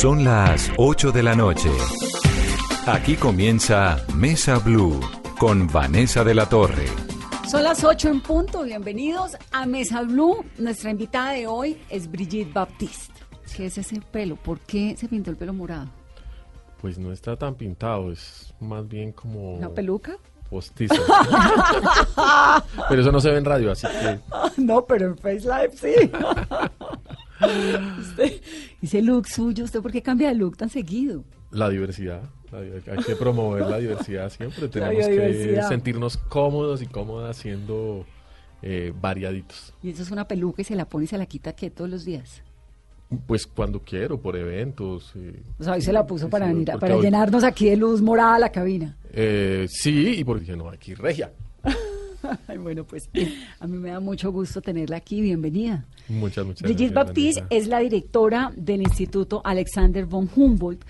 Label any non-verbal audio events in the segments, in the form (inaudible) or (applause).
Son las 8 de la noche. Aquí comienza Mesa Blue con Vanessa de la Torre. Son las 8 en punto. Bienvenidos a Mesa Blue. Nuestra invitada de hoy es Brigitte Baptiste. ¿Qué es ese pelo? ¿Por qué se pintó el pelo morado? Pues no está tan pintado, es más bien como ¿Una peluca? postizo. (laughs) pero eso no se ve en radio, así que (laughs) no, pero en Face Live sí. (laughs) (laughs) Usted- ese look suyo, ¿usted por qué cambia de look tan seguido? la diversidad, la hay que promover la diversidad siempre, (laughs) tenemos que sentirnos cómodos y cómodas siendo eh, variaditos. Y eso es una peluca y se la pone y se la quita que todos los días. Pues cuando quiero, por eventos. eh, O sea, hoy se la puso sí, para venir, para hoy- llenarnos aquí de luz morada la cabina. eh, sí, y porque dije, no, aquí regia. (laughs) (laughs) Bueno, pues a mí me da mucho gusto tenerla aquí. Bienvenida. Muchas, muchas Brigitte gracias, Baptiste Vanessa. es la directora del Instituto Alexander von Humboldt.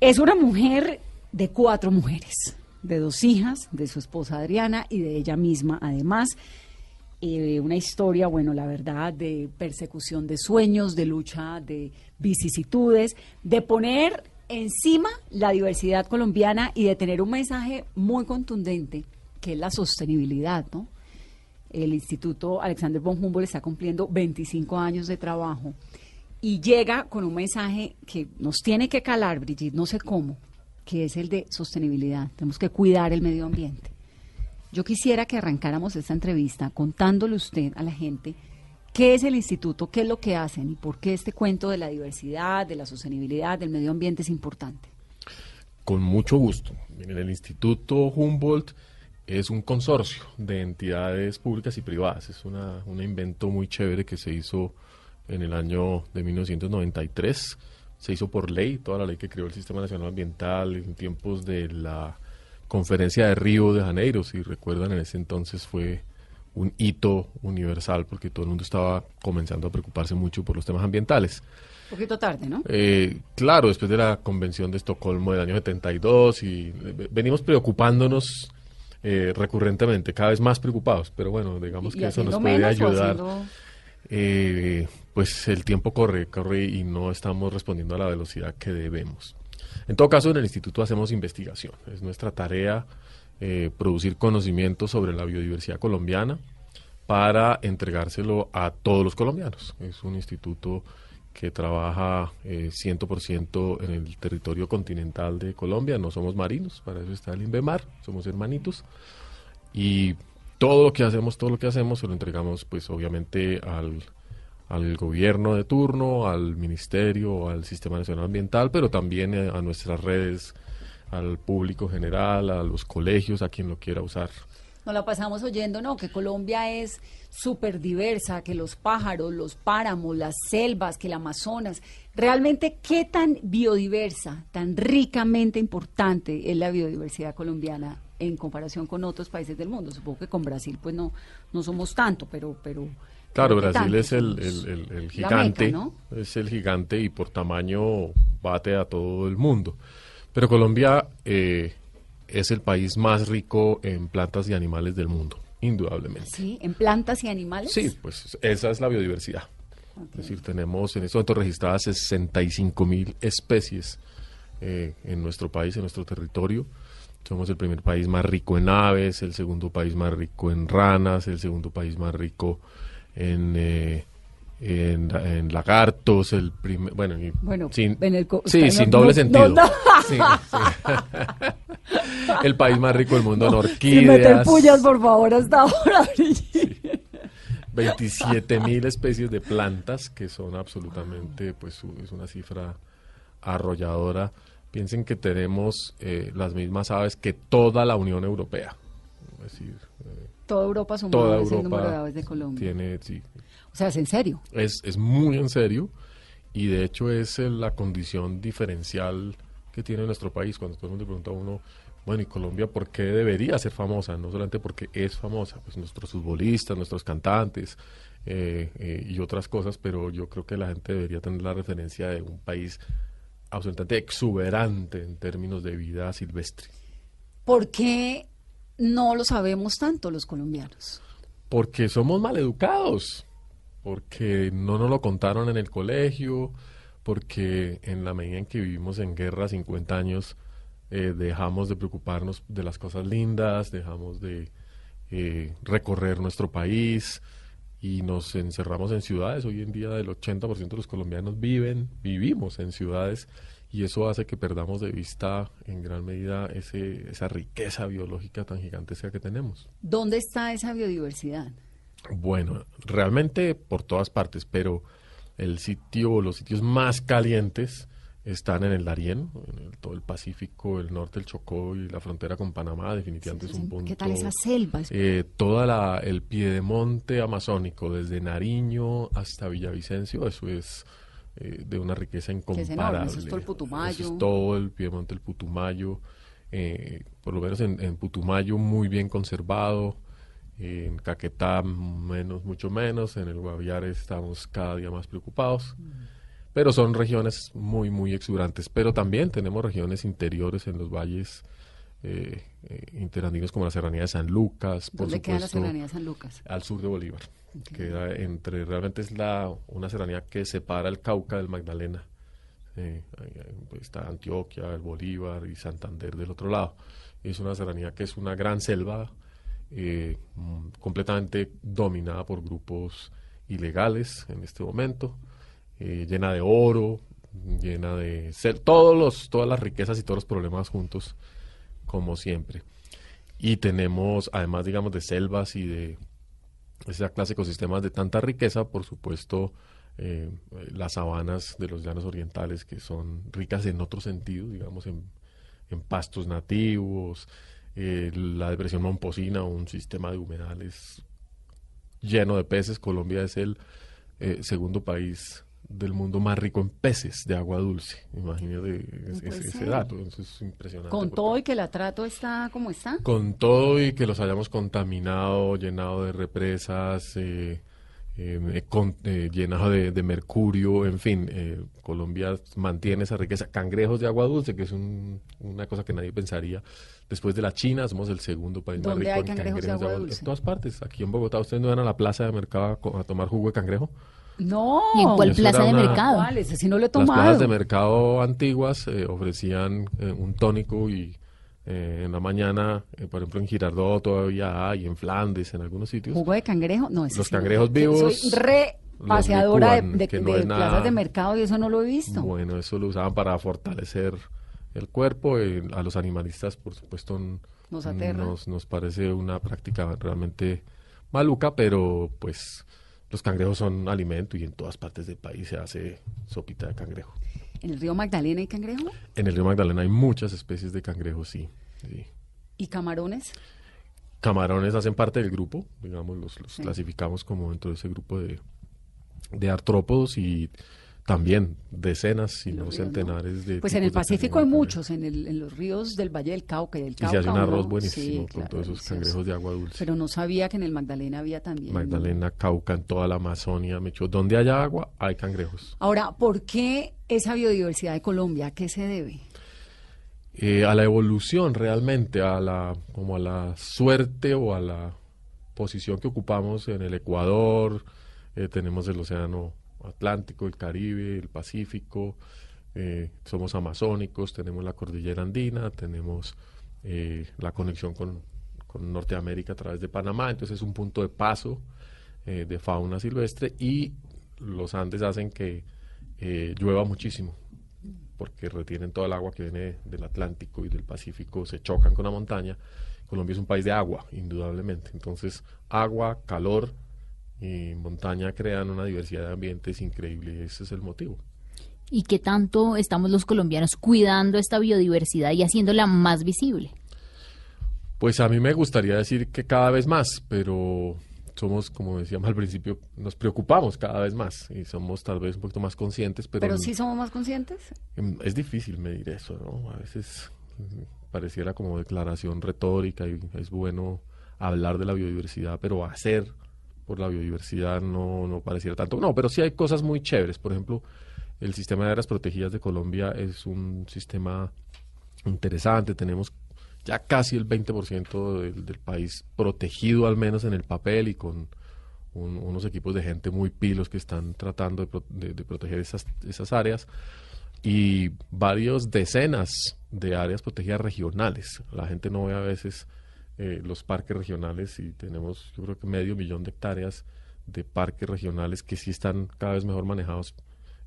Es una mujer de cuatro mujeres, de dos hijas, de su esposa Adriana y de ella misma, además. Eh, una historia, bueno, la verdad, de persecución de sueños, de lucha de vicisitudes, de poner encima la diversidad colombiana y de tener un mensaje muy contundente, que es la sostenibilidad, ¿no? el Instituto Alexander von Humboldt está cumpliendo 25 años de trabajo y llega con un mensaje que nos tiene que calar, Brigitte, no sé cómo, que es el de sostenibilidad. Tenemos que cuidar el medio ambiente. Yo quisiera que arrancáramos esta entrevista contándole usted a la gente qué es el instituto, qué es lo que hacen y por qué este cuento de la diversidad, de la sostenibilidad, del medio ambiente es importante. Con mucho gusto. Miren, el Instituto Humboldt es un consorcio de entidades públicas y privadas. Es una, un invento muy chévere que se hizo en el año de 1993. Se hizo por ley, toda la ley que creó el Sistema Nacional Ambiental en tiempos de la conferencia de Río de Janeiro. Si recuerdan, en ese entonces fue un hito universal porque todo el mundo estaba comenzando a preocuparse mucho por los temas ambientales. Un poquito tarde, ¿no? Eh, claro, después de la Convención de Estocolmo del año 72 y eh, venimos preocupándonos eh, recurrentemente, cada vez más preocupados, pero bueno, digamos Y que eso nos puede ayudar. haciendo- Eh, pues el tiempo corre, corre y no estamos respondiendo a la velocidad que debemos. En todo caso, en el instituto hacemos investigación. Es nuestra tarea eh, producir conocimiento sobre la biodiversidad colombiana para entregárselo a todos los colombianos. Es un instituto que trabaja eh, 100% en el territorio continental de Colombia. No somos marinos, para eso está el INVEMAR, somos hermanitos. Y todo lo que hacemos, todo lo que hacemos se lo entregamos pues obviamente al, al gobierno de turno, al ministerio, al Sistema Nacional Ambiental, pero también a nuestras redes, al público general, a los colegios, a quien lo quiera usar. Nos la pasamos oyendo, ¿no? Que Colombia es súper diversa, que los pájaros, los páramos, las selvas, que el Amazonas. Realmente, ¿qué tan biodiversa, tan ricamente importante es la biodiversidad colombiana en comparación con otros países del mundo? Supongo que con Brasil, pues no, no somos tanto, pero... pero Claro, pero ¿qué Brasil es el, el- el- gigante, meca, ¿no? es el gigante y por tamaño bate a todo el mundo. Pero Colombia eh, es el país más rico en plantas y animales del mundo, indudablemente. Sí, en plantas y animales. Sí, pues esa es la biodiversidad. Es decir, tenemos en este momento registradas 65 mil especies eh, en nuestro país, en nuestro territorio. Somos el primer país más rico en aves, el segundo país más rico en ranas, el segundo país más rico en, eh, en, en lagartos, el primer, bueno, y Bueno, sin, en el sí, sin doble no, sentido. no. (laughs) Sí, sí. (laughs) (laughs) el país más rico del mundo (laughs) en Sin meter orquídeas. pullas, por favor, hasta ahora. (laughs) Brigitte. 27 mil especies de plantas que son absolutamente, pues es una cifra arrolladora. Piensen que tenemos eh, las mismas aves que toda la Unión Europea. Es decir, eh, Toda Europa sumada toda es el número de Europa aves de Colombia. tiene, sí, O sea, es en serio. es, es muy en serio y de hecho es la condición diferencial que tiene nuestro país. Cuando todo el mundo pregunta a uno, bueno, ¿y Colombia por qué debería ser famosa? No solamente porque es famosa, pues nuestros futbolistas, nuestros cantantes eh, eh, y otras cosas, pero yo creo que la gente debería tener la referencia de un país absolutamente exuberante en términos de vida silvestre. ¿Por qué no lo sabemos tanto los colombianos? Porque somos maleducados, porque no nos lo contaron en el colegio, porque en la medida en que vivimos en guerra 50 años, eh, dejamos de preocuparnos de las cosas lindas, dejamos de eh, recorrer nuestro país y nos encerramos en ciudades. Hoy en día el 80% de los colombianos viven, vivimos en ciudades y eso hace que perdamos de vista en gran medida ese, esa riqueza biológica tan gigantesca que tenemos. ¿Dónde está esa biodiversidad? Bueno, realmente por todas partes, pero el sitio, los sitios más calientes están en el Darién, en todo el Pacífico, el norte del Chocó y la frontera con Panamá, definitivamente es un punto. ¿Qué tal esa selva? Eh, toda la, el piedemonte amazónico, desde Nariño hasta Villavicencio, eso es eh, de una riqueza incomparable. eso es todo el Putumayo. es todo el piedemonte, el Putumayo, eh, por lo menos en, Putumayo muy bien conservado, en Caquetá menos, mucho menos, en el Guaviare estamos cada día más preocupados. Mm pero son regiones muy, muy exuberantes. Pero también tenemos regiones interiores en los valles eh, eh, interandinos como la Serranía de San Lucas. Por ¿Dónde queda la Serranía de San Lucas? Al sur de Bolívar. Queda entre, realmente es la una serranía que separa el Cauca del Magdalena. Eh, está Antioquia, el Bolívar y Santander del otro lado. Es una serranía que es una gran selva mm, completamente dominada por grupos ilegales en este momento. Eh, llena de oro, llena de ser, todos los, todas las riquezas y todos los problemas juntos, como siempre. Y tenemos, además, digamos, de selvas y de esa clase de ecosistemas de tanta riqueza, por supuesto, eh, las sabanas de los llanos orientales, que son ricas en otro sentido, digamos, en, pastos nativos, eh, la depresión momposina, un sistema de humedales lleno de peces. Colombia es el segundo país del mundo más rico en peces de agua dulce. Imagínate ese, dato, eso es impresionante. Con todo y que la trato está como está. Con todo y que los hayamos contaminado, llenado de represas, eh, eh, eh llenado de, mercurio, en fin, eh, Colombia mantiene esa riqueza. Cangrejos de agua dulce, que es una cosa que nadie pensaría. Después de la China, somos el segundo país más rico en cangrejos, de agua, dulce? En todas partes. Aquí en Bogotá, ¿ustedes no van a la plaza de mercado a tomar jugo de cangrejo? No. ¿Y en cuál plaza de mercado? Si no lo he tomado. Las plazas de mercado antiguas eh, ofrecían eh, un tónico y eh, en la mañana, por ejemplo, en Girardot todavía hay, en Flandes, en algunos sitios. ¿Jugo de cangrejo? No, Los cangrejos vivos. Soy re paseadora de, plazas de mercado y eso no lo he visto. Bueno, eso lo usaban para fortalecer el cuerpo. a los animalistas, por supuesto, nos, nos, nos parece una práctica realmente maluca, pero pues los cangrejos son alimento y en todas partes del país se hace sopita de cangrejo. ¿En el río Magdalena hay cangrejo? En el río Magdalena hay muchas especies de cangrejos, sí. ¿Y camarones? Camarones hacen parte del grupo, digamos, los, clasificamos como dentro de ese grupo de, de artrópodos y también decenas, si no centenares de. Pues en el Pacífico hay muchos, en, el, en, los ríos del Valle del Cauca y del Cauca. Y se hace un arroz buenísimo con todos esos cangrejos de agua dulce. Pero no sabía que en el Magdalena había también. Magdalena, Cauca, en toda la Amazonia, me echó. Donde haya agua, hay cangrejos. Ahora, ¿por qué esa biodiversidad de Colombia? ¿A qué se debe? Eh, a la evolución realmente, a la, como a la suerte o a la posición que ocupamos en el Ecuador, eh, tenemos el océano Atlántico, el Caribe, el Pacífico, eh, somos amazónicos, tenemos la cordillera andina, tenemos eh, la conexión con, Norteamérica a través de Panamá, entonces es un punto de paso eh, de fauna silvestre y los Andes hacen que llueva muchísimo porque retienen todo el agua que viene del Atlántico y del Pacífico, se chocan con la montaña. Colombia es un país de agua, indudablemente. Entonces, agua, calor, y montaña crean una diversidad de ambientes increíble y ese es el motivo. ¿Y qué tanto estamos los colombianos cuidando esta biodiversidad y haciéndola más visible? Pues a mí me gustaría decir que cada vez más, pero somos, como decíamos al principio, nos preocupamos cada vez más y somos tal vez un poquito más conscientes. Pero, ¿Pero sí somos más conscientes? Es difícil medir eso, ¿no? A veces pareciera como declaración retórica y es bueno hablar de la biodiversidad, pero hacer por la biodiversidad no, no pareciera tanto. No, pero sí hay cosas muy chéveres. Por ejemplo, el sistema de áreas protegidas de Colombia es un sistema interesante. Tenemos ya casi el 20% del, del país protegido, al menos en el papel y con unos equipos de gente muy pilos que están tratando de, de proteger esas, esas áreas y varios decenas de áreas protegidas regionales. La gente no ve a veces eh, los parques regionales y tenemos yo creo que medio millón de hectáreas de parques regionales que sí están cada vez mejor manejados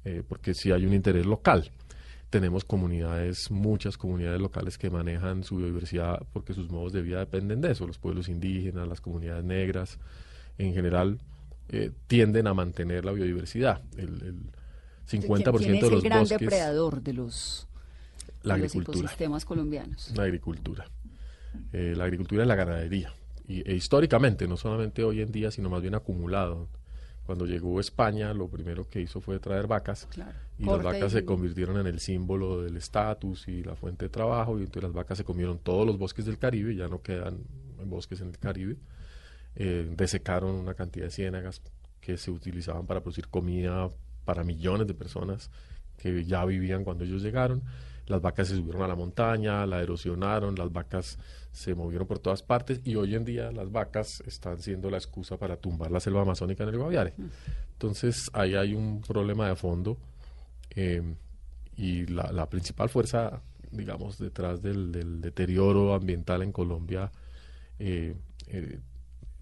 eh, porque sí hay un interés local. Tenemos comunidades, muchas comunidades locales que manejan su biodiversidad porque sus modos de vida dependen de eso. Los pueblos indígenas, las comunidades negras, en general, eh, tienden a mantener la biodiversidad. El, 50% ¿Quién es de los el gran bosques. depredador de los, la de los agricultura. ecosistemas colombianos? La agricultura. Eh, la agricultura y la ganadería. Y, e históricamente, no solamente hoy en día, sino más bien acumulado. Cuando llegó España, lo primero que hizo fue traer vacas. Claro. Y Corte las vacas y- se convirtieron en el símbolo del estatus y la fuente de trabajo. Y entonces las vacas se comieron todos los bosques del Caribe, ya no quedan bosques en el Caribe. Eh, desecaron una cantidad de ciénagas que se utilizaban para producir comida para millones de personas que ya vivían cuando ellos llegaron. Las vacas se subieron a la montaña, la erosionaron, las vacas se movieron por todas partes y hoy en día las vacas están siendo la excusa para tumbar la selva amazónica en el Guaviare. Entonces ahí hay un problema de fondo eh, y la, la principal fuerza, digamos, detrás del, del deterioro ambiental en Colombia eh, eh,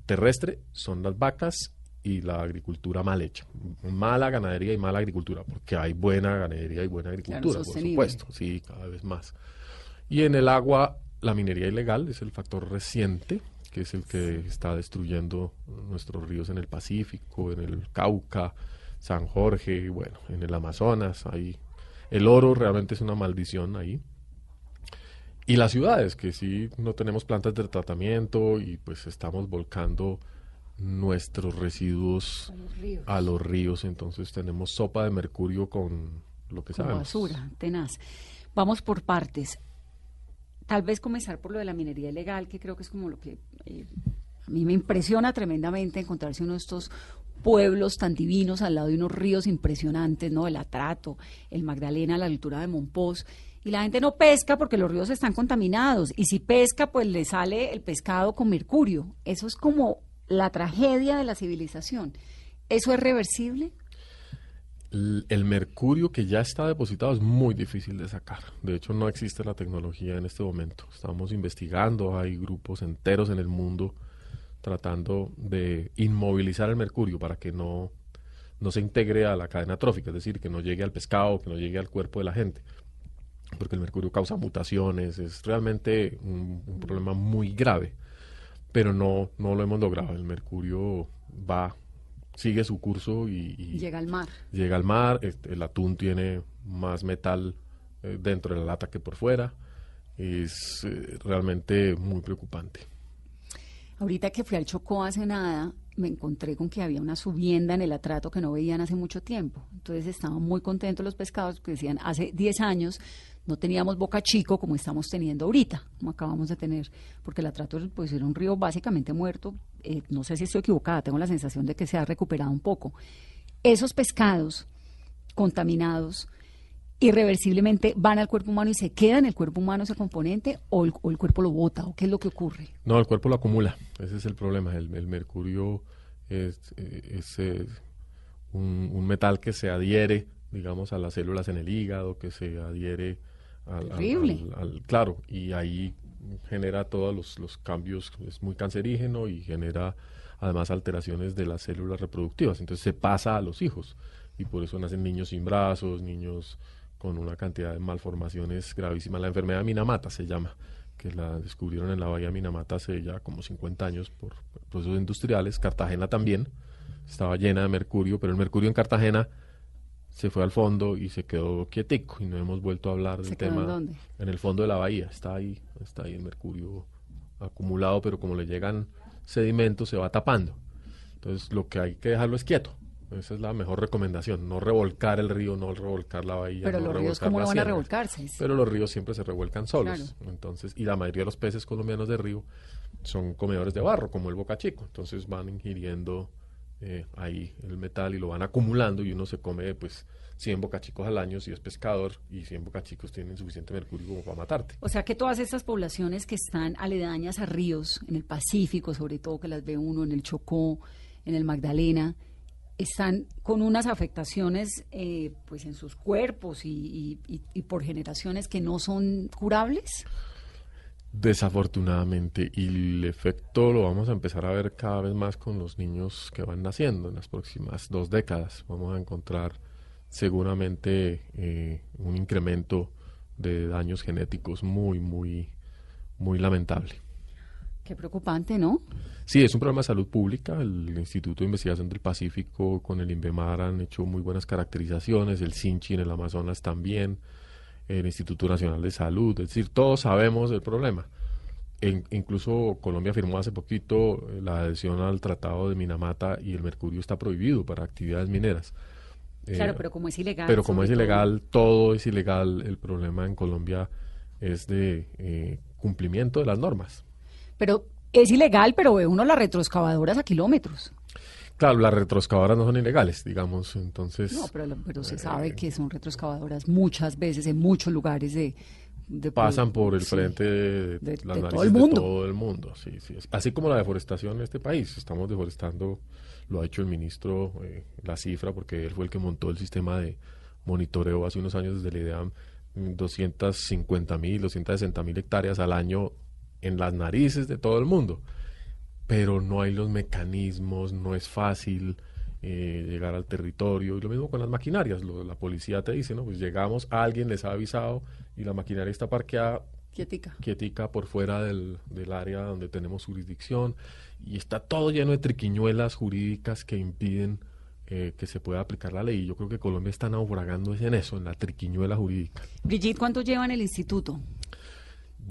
terrestre son las vacas y la agricultura mal hecha. Mala ganadería y mala agricultura, porque hay buena ganadería y buena agricultura, por supuesto, sí, cada vez más. Y en el agua, la minería ilegal es el factor reciente, que es el que está destruyendo nuestros ríos en el Pacífico, en el Cauca, San Jorge, y bueno, en el Amazonas, ahí. El oro realmente es una maldición ahí. Y las ciudades, que sí no tenemos plantas de tratamiento y pues estamos volcando nuestros residuos A los ríos. a los ríos, entonces tenemos sopa de mercurio con lo que sabemos. basura, tenaz. Vamos por partes. Tal vez comenzar por lo de la minería ilegal, que creo que es como lo que eh, a mí me impresiona tremendamente encontrarse uno de estos pueblos tan divinos al lado de unos ríos impresionantes, ¿no? El Atrato, el Magdalena, la altura de Monpós. Y la gente no pesca porque los ríos están contaminados. Y si pesca, pues le sale el pescado con mercurio. Eso es como la tragedia de la civilización. ¿Eso es reversible? El mercurio que ya está depositado es muy difícil de sacar. De hecho, no existe la tecnología en este momento. Estamos investigando, hay grupos enteros en el mundo tratando de inmovilizar el mercurio para que no, no se integre a la cadena trófica, es decir, que no llegue al pescado, que no llegue al cuerpo de la gente. Porque el mercurio causa mutaciones, es realmente un, un problema muy grave. Pero no, no lo hemos logrado. El mercurio va, sigue su curso y, y- Llega al mar. llega al mar, este, el atún tiene más metal eh, dentro de la lata que por fuera. Es eh, realmente muy preocupante. Ahorita que fui al Chocó hace nada, me encontré con que había una subienda en el atrato que no veían hace mucho tiempo. Entonces estaban muy contentos los pescados porque decían, hace 10 años no teníamos boca chico como estamos teniendo ahorita, como acabamos de tener, porque el atrato pues, era un río básicamente muerto. Eh, no sé si estoy equivocada, tengo la sensación de que se ha recuperado un poco. Esos pescados contaminados irreversiblemente van al cuerpo humano y se queda en el cuerpo humano ese componente o el, cuerpo lo bota o qué es lo que ocurre. No, el cuerpo lo acumula. Ese es el problema. El, mercurio es, un metal que se adhiere, digamos, a las células en el hígado, que se adhiere al, al- Terrible. al- al- claro, y ahí genera todos los, los cambios, es muy cancerígeno y genera además alteraciones de las células reproductivas. Entonces se pasa a los hijos y por eso nacen niños sin brazos, niños con una cantidad de malformaciones gravísimas. La enfermedad de Minamata se llama, que la descubrieron en la bahía Minamata hace ya como 50 años por procesos industriales. Cartagena también estaba llena de mercurio, pero el mercurio en Cartagena se fue al fondo y se quedó quietico y no hemos vuelto a hablar del ¿Se quedó tema en dónde? en el fondo de la bahía. Está ahí, está ahí el mercurio acumulado, pero como le llegan sedimentos se va tapando. Entonces lo que hay que dejarlo es quieto. Esa es la mejor recomendación. No revolcar el río, no revolcar la bahía. Pero no los ríos, ¿cómo van a revolcarse? Pero los ríos siempre se revuelcan solos. Claro. Entonces, y la mayoría de los peces colombianos de río son comedores de barro, como el boca chico. Entonces van ingiriendo eh, ahí el metal y lo van acumulando y uno se come pues 100 bocachicos al año si es pescador y 100 bocachicos tienen suficiente mercurio como para matarte. O sea que todas estas poblaciones que están aledañas a ríos, en el Pacífico, sobre todo que las ve uno en el Chocó, en el Magdalena, están con unas afectaciones eh, pues en sus cuerpos y, por generaciones que no son curables? Desafortunadamente, y el efecto lo vamos a empezar a ver cada vez más con los niños que van naciendo en las próximas dos décadas. Vamos a encontrar seguramente eh, un incremento de daños genéticos muy, muy, muy lamentable. Qué preocupante, ¿no? Sí, es un problema de salud pública. El Instituto de Investigación del Pacífico con el INVEMAR han hecho muy buenas caracterizaciones, el SINCHI en el Amazonas también, el Instituto Nacional de Salud, es decir, todos sabemos del problema. En- incluso Colombia firmó hace poquito eh, la adhesión al Tratado de Minamata y el mercurio está prohibido para actividades mineras. Eh, Claro, pero como es ilegal. pero como es todo- ilegal, todo es ilegal. El problema en Colombia es de eh, cumplimiento de las normas. Pero es ilegal, pero ve uno las retroexcavadoras a kilómetros. Claro, las retroexcavadoras no son ilegales, digamos, entonces... No, pero, pero se eh, sabe que son retroexcavadoras muchas veces en muchos lugares de... de pasan por el sí. frente de, De- las de narices todo el mundo. de todo el mundo. Sí, sí. Así como la deforestación en este país. Estamos deforestando, lo ha hecho el ministro, eh, la cifra, porque él fue el que montó el sistema de monitoreo hace unos años desde la idea 250 mil, 260 mil hectáreas al año en las narices de todo el mundo. Pero no hay los mecanismos, no es fácil eh, llegar al territorio. Y lo mismo con las maquinarias. Lo, la policía te dice, ¿no? Pues llegamos, alguien les ha avisado y la maquinaria está parqueada Quietica. quietica por fuera del, del área donde tenemos jurisdicción y está todo lleno de triquiñuelas jurídicas que impiden eh, que se pueda aplicar la ley. Y yo creo que Colombia está naufragando en eso, en la triquiñuela jurídica. Brigitte, ¿cuánto lleva en el instituto?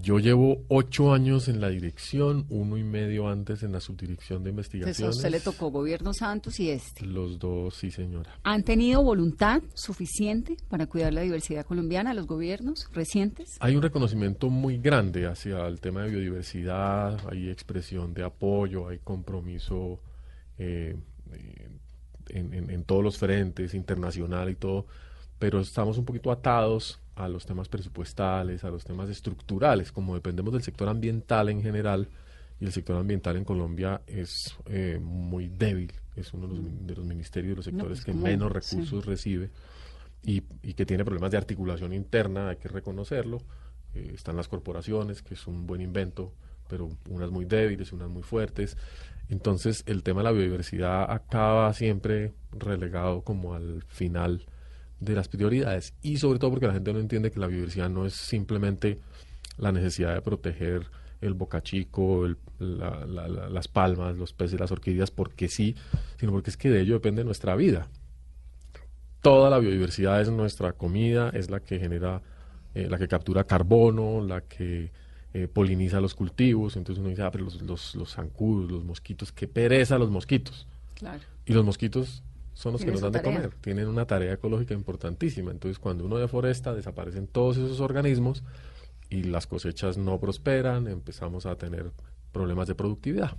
Yo llevo ocho años en la dirección, uno y medio antes en la subdirección de Entonces a investigaciones. usted le tocó gobierno Santos y este. Los dos, sí señora. ¿Han tenido voluntad suficiente para cuidar la diversidad colombiana, los gobiernos recientes? Hay un reconocimiento muy grande hacia el tema de biodiversidad, hay expresión de apoyo, hay compromiso eh, eh, en, en- en todos los frentes, internacional y todo, pero estamos un poquito atados a los temas presupuestales, a los temas estructurales, como dependemos del sector ambiental en general, y el sector ambiental en Colombia es eh, muy débil, es uno de los, min- de los ministerios, de los No, sectores pues, que menos sí. recursos recibe y, y que tiene problemas de articulación interna, hay que reconocerlo. Eh, están las corporaciones, que es un buen invento, pero unas muy débiles, unas muy fuertes. Entonces, el tema de la biodiversidad acaba siempre relegado como al final de las prioridades y sobre todo porque la gente no entiende que la biodiversidad no es simplemente la necesidad de proteger el bocachico, el- la- la- la- las palmas, los peces, las orquídeas, porque sí, sino porque es que de ello depende nuestra vida toda la biodiversidad es nuestra comida, es la que genera, eh, la que captura carbono, la que eh, poliniza los cultivos. Entonces uno dice, ah, pero los, los, los zancudos, los mosquitos, qué pereza los mosquitos. Claro. Y los mosquitos son los que nos dan de comer, tienen una tarea ecológica importantísima. Entonces cuando uno deforesta, desaparecen todos esos organismos y las cosechas no prosperan, empezamos a tener problemas de productividad.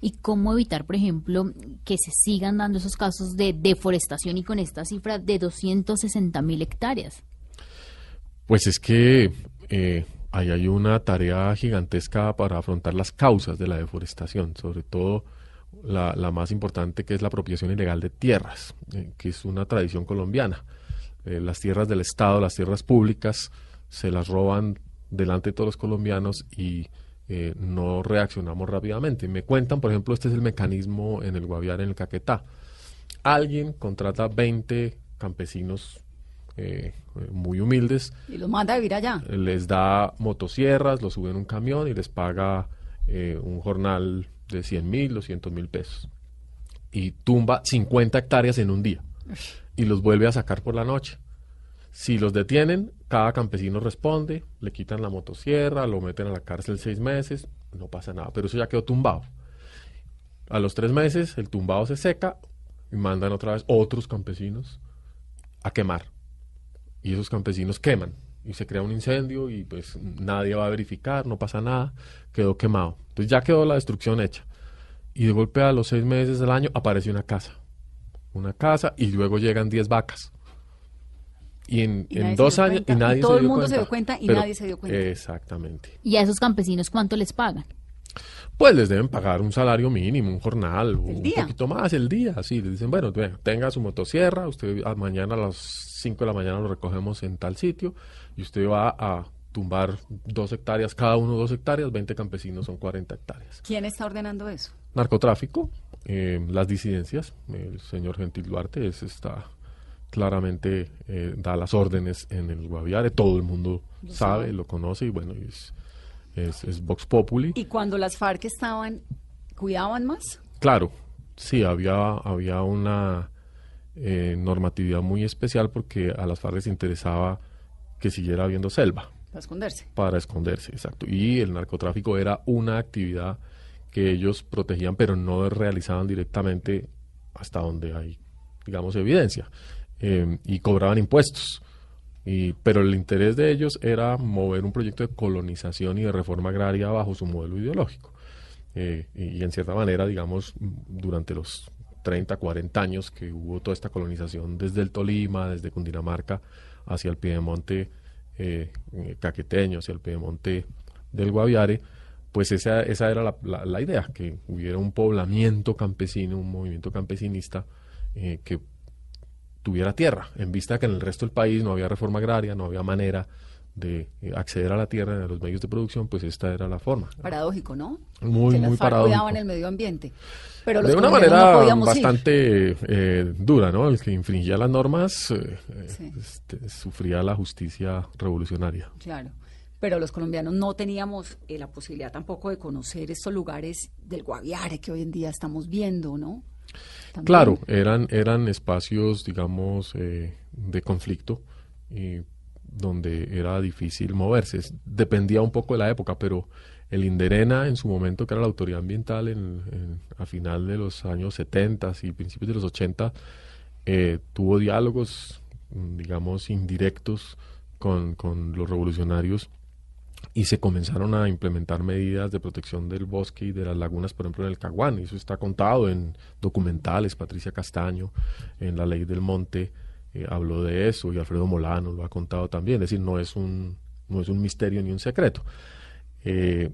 ¿Y cómo evitar, por ejemplo, que se sigan dando esos casos de deforestación y con esta cifra de 260 mil hectáreas? Pues es que eh, ahí hay una tarea gigantesca para afrontar las causas de la deforestación, sobre todo la, la más importante que es la apropiación ilegal de tierras, eh, que es una tradición colombiana. Eh, las tierras del Estado, las tierras públicas, se las roban delante de todos los colombianos y eh, no reaccionamos rápidamente. Me cuentan, por ejemplo, este es el mecanismo en el Guaviare, en el Caquetá. Alguien contrata 20 campesinos eh, muy humildes Y los manda a vivir allá. les da motosierras, los sube en un camión y les paga eh, un jornal de 100 mil, 200 mil pesos. Y tumba 50 hectáreas en un día. Y los vuelve a sacar por la noche. Si los detienen, cada campesino responde, le quitan la motosierra, lo meten a la cárcel seis meses, no pasa nada. Pero eso ya quedó tumbado. A los tres meses, el tumbado se seca y mandan otra vez otros campesinos a quemar y esos campesinos queman y se crea un incendio y pues nadie va a verificar, no pasa nada, quedó quemado. Entonces ya quedó la destrucción hecha. Y de golpe a los seis meses del año aparece una casa. Una casa y luego llegan 10 vacas. Y en, Y en nadie se dos dio años y cuenta. Y nadie todo se el dio mundo cuenta. se dio cuenta y Pero- nadie se dio cuenta. Exactamente. ¿Y a esos campesinos cuánto les pagan? Pues les deben pagar un salario mínimo, un jornal, un día? poquito más el día. Sí, les dicen, bueno, tenga su motosierra, usted a- mañana a las 5 de la mañana lo recogemos en tal sitio y usted va a tumbar dos hectáreas, cada uno dos hectáreas, 20 campesinos son 40 hectáreas. ¿Quién está ordenando eso? Narcotráfico, eh, las disidencias, el señor Gentil Duarte es, está claramente, eh, da las órdenes en el Guaviare, todo el mundo Lo sabe, sabe. lo conoce y bueno, es, es, es Vox Populi. Y cuando las FARC estaban, ¿cuidaban más? Claro, sí, había, había una eh, normatividad muy especial porque a las FARC les interesaba que siguiera habiendo selva Para esconderse. para esconderse, exacto. Y el narcotráfico era una actividad que ellos protegían, pero no realizaban directamente hasta donde hay, digamos, evidencia. Eh, y cobraban impuestos. Y, pero el interés de ellos era mover un proyecto de colonización y de reforma agraria bajo su modelo ideológico. Eh, y, y en cierta manera, digamos, durante los 30, 40 años que hubo toda esta colonización desde el Tolima, desde Cundinamarca, hacia el Piedemonte eh, eh, caqueteño, hacia el Piedemonte del Guaviare, pues esa, esa era la, idea, que hubiera un poblamiento campesino, un movimiento campesinista eh, que tuviera tierra, en vista que en el resto del país no había reforma agraria, no había manera de eh, acceder a la tierra, a los medios de producción, pues esta era la forma. Paradójico, ¿no? Muy, que muy paradójico. cuidaban el medio ambiente. Pero los de una manera no bastante eh, dura, ¿no? El que infringía las normas eh, Sí. este, sufría la justicia revolucionaria. Claro. Pero los colombianos no teníamos eh, la posibilidad tampoco de conocer estos lugares del Guaviare que hoy en día estamos viendo, ¿no? También. Claro, eran, eran espacios, digamos, de conflicto y donde era difícil moverse. Dependía un poco de la época, pero el Inderena en su momento, que era la autoridad ambiental en, en- a final de los años 70 y principios de los 80, eh, tuvo diálogos, digamos, indirectos con, con los revolucionarios y se comenzaron a implementar medidas de protección del bosque y de las lagunas, por ejemplo, en el Caguán. Eso está contado en documentales. Patricia Castaño, en La Ley del Monte, eh, habló de eso y Alfredo Molano lo ha contado también. Es decir, no es un, no es un misterio ni un secreto. Eh,